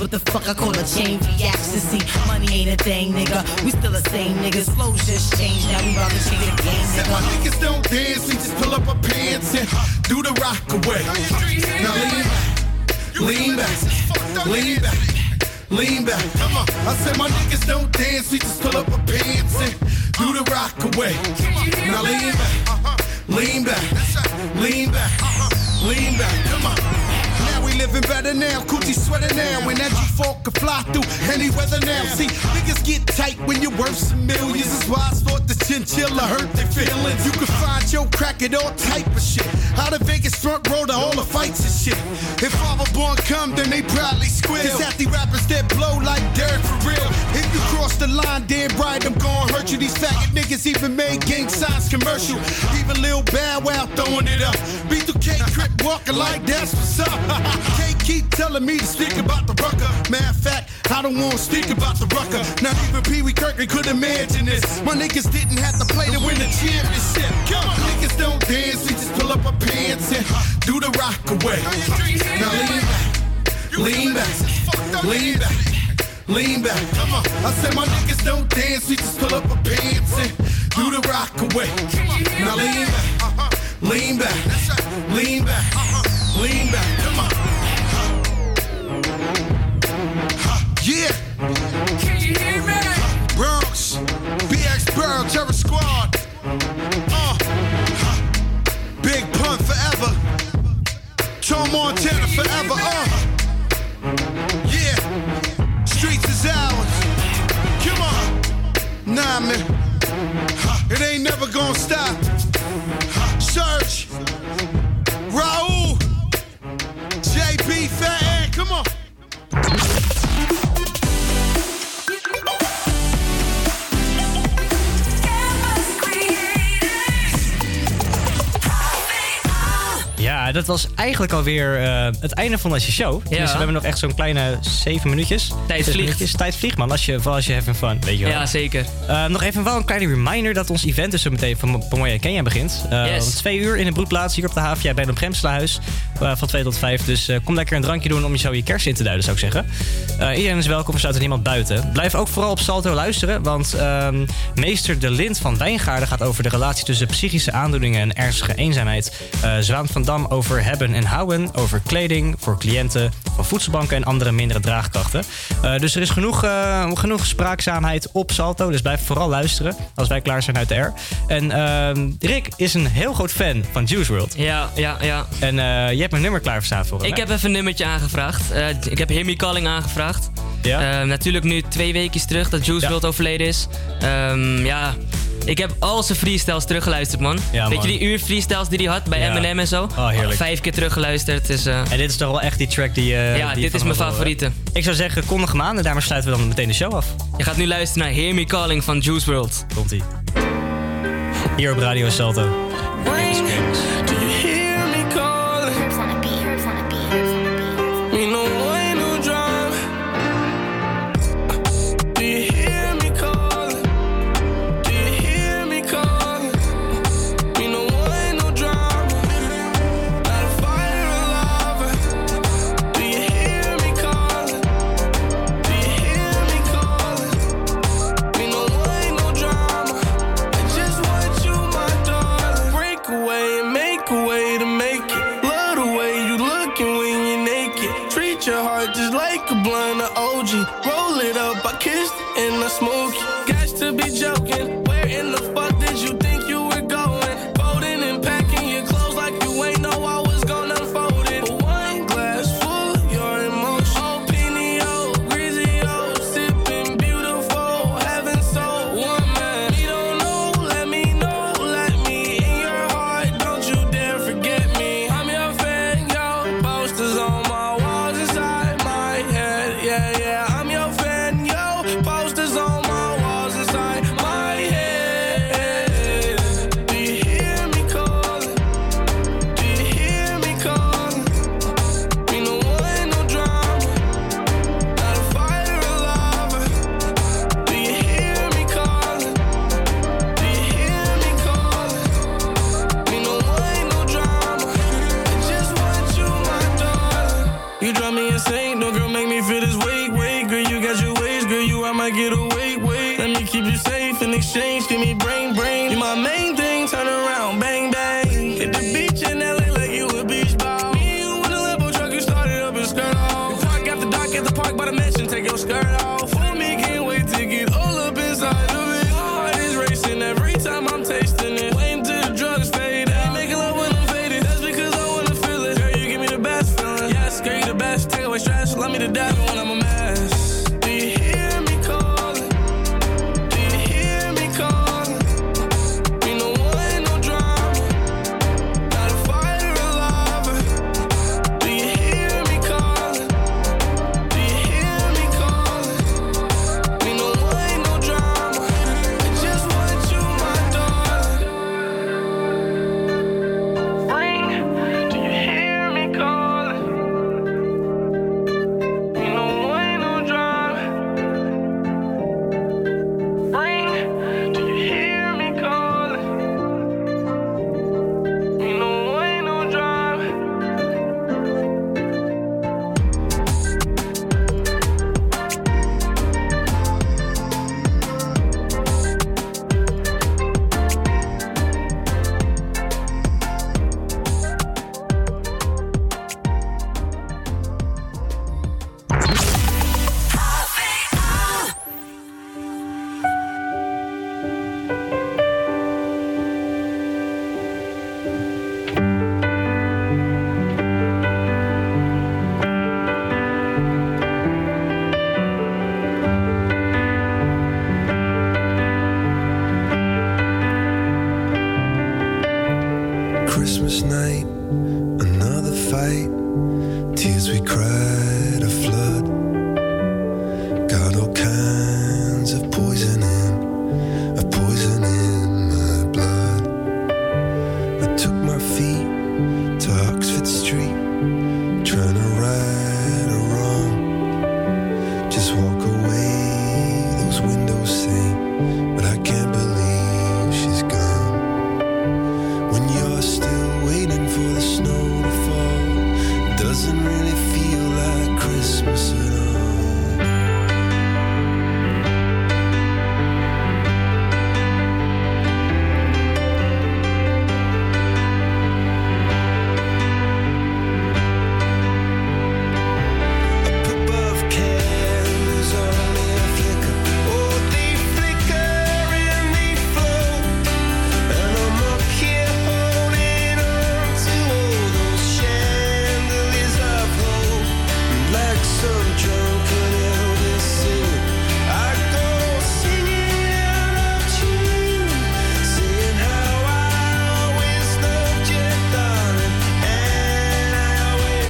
what the fuck I call a chain reaction. See, money ain't a thing, nigga. We still the same niggas. Flows just changed. Now we about to change the game,
Said my niggas don't dance, we just pull up our pants and do the rock away. Now lean back, lean back, lean back, lean back. Come on. I said my niggas don't dance, we just pull up our pants and do the rock away. Now lean back, lean back, lean back, lean back. Come on. Living better now, coochie sweater now. When that G4 can fly through any weather now. See, niggas get tight when you're worth some millions. That's why I thought the chinchilla hurt their feelings. You can find your crack at all type of shit. Out of Vegas front row to all the fights and shit. If Father Born come, then they probably squeal. It's at the rappers that blow like dirt for real. If you cross the line, damn right, even made gang signs commercial. Even Lil Bow Wow throwing it up. B2K Crip walking like that's what's up. Can't keep telling me to speak about the rucker. Matter of fact, I don't wanna speak about the rucker. Not even Pee Wee Kirkland could imagine this. My niggas didn't have to play to win the championship. Come on, niggas don't dance, we just pull up our pants and do the rock away. Now lean back, lean back, lean back. Lean back, come on. I said my niggas don't dance, we just pull up our pants and do the rock away. Now lean back, lean back, lean back, lean back, come on. Yeah. Can you hear me? Bronx, BX Burrow, Terror Squad. Uh. Big pun forever. Tom Montana forever. Uh. It ain't never gonna stop.
Ja, dat was eigenlijk alweer eh, het einde van deze show. Dus we hebben nog echt zo'n kleine zeven minuutjes.
Tijd vliegt.
Tijd vliegt, man. Als je, vooral als je having fun, weet je wel.
Ja, zeker.
Eh, nog even wel een kleine reminder dat ons event dus zo meteen van Pomoya Kenya begint.
Yes.
Om twee uur in de broedplaats hier op de HVA bij het Bremselaarhuis. eh van 2 tot 5. Dus kom lekker een drankje doen om je zo je kerst in te duiden, zou ik zeggen. Iedereen is welkom, er staat er niemand buiten. Blijf ook vooral op Salto luisteren, want ehm, meester De Lind van Wijngaarden gaat over de relatie tussen psychische aandoeningen en ernstige eenzaamheid. Zwaan van Dam over hebben en houden, over kleding voor cliënten, van voedselbanken en andere mindere draagkrachten. Eh, dus er is genoeg, eh, genoeg spraakzaamheid op Salto, dus blijf vooral luisteren als wij klaar zijn uit de air. En ehm, Rick is een heel groot fan van Juice WRLD.
Ja, ja, ja.
En eh, je hebt een nummer klaar voor hem,
Ik
hè?
heb even een nummertje aangevraagd. Eh, ik heb Himmy Calling aangevraagd.
Ja.
Eh, natuurlijk nu twee weekjes terug dat Juice WRLD overleden is. Ehm, ja, ik heb al zijn freestyles teruggeluisterd, man. Weet je die uur freestyles die hij had bij
ja.
Eminem en zo?
Oh, heerlijk.
Vijf keer teruggeluisterd. Dus, eh,
en dit is toch wel echt die track die... Eh,
ja, dit is mijn
eh,
favoriete.
Ik zou zeggen, kondig hem aan en daarmee sluiten we dan meteen de show af.
Je gaat nu luisteren naar Hear Me Calling van Juice World.
Komt-ie. Hier op Radio Salto.
blunt, an OG. Roll it up, I kissed and I
smoked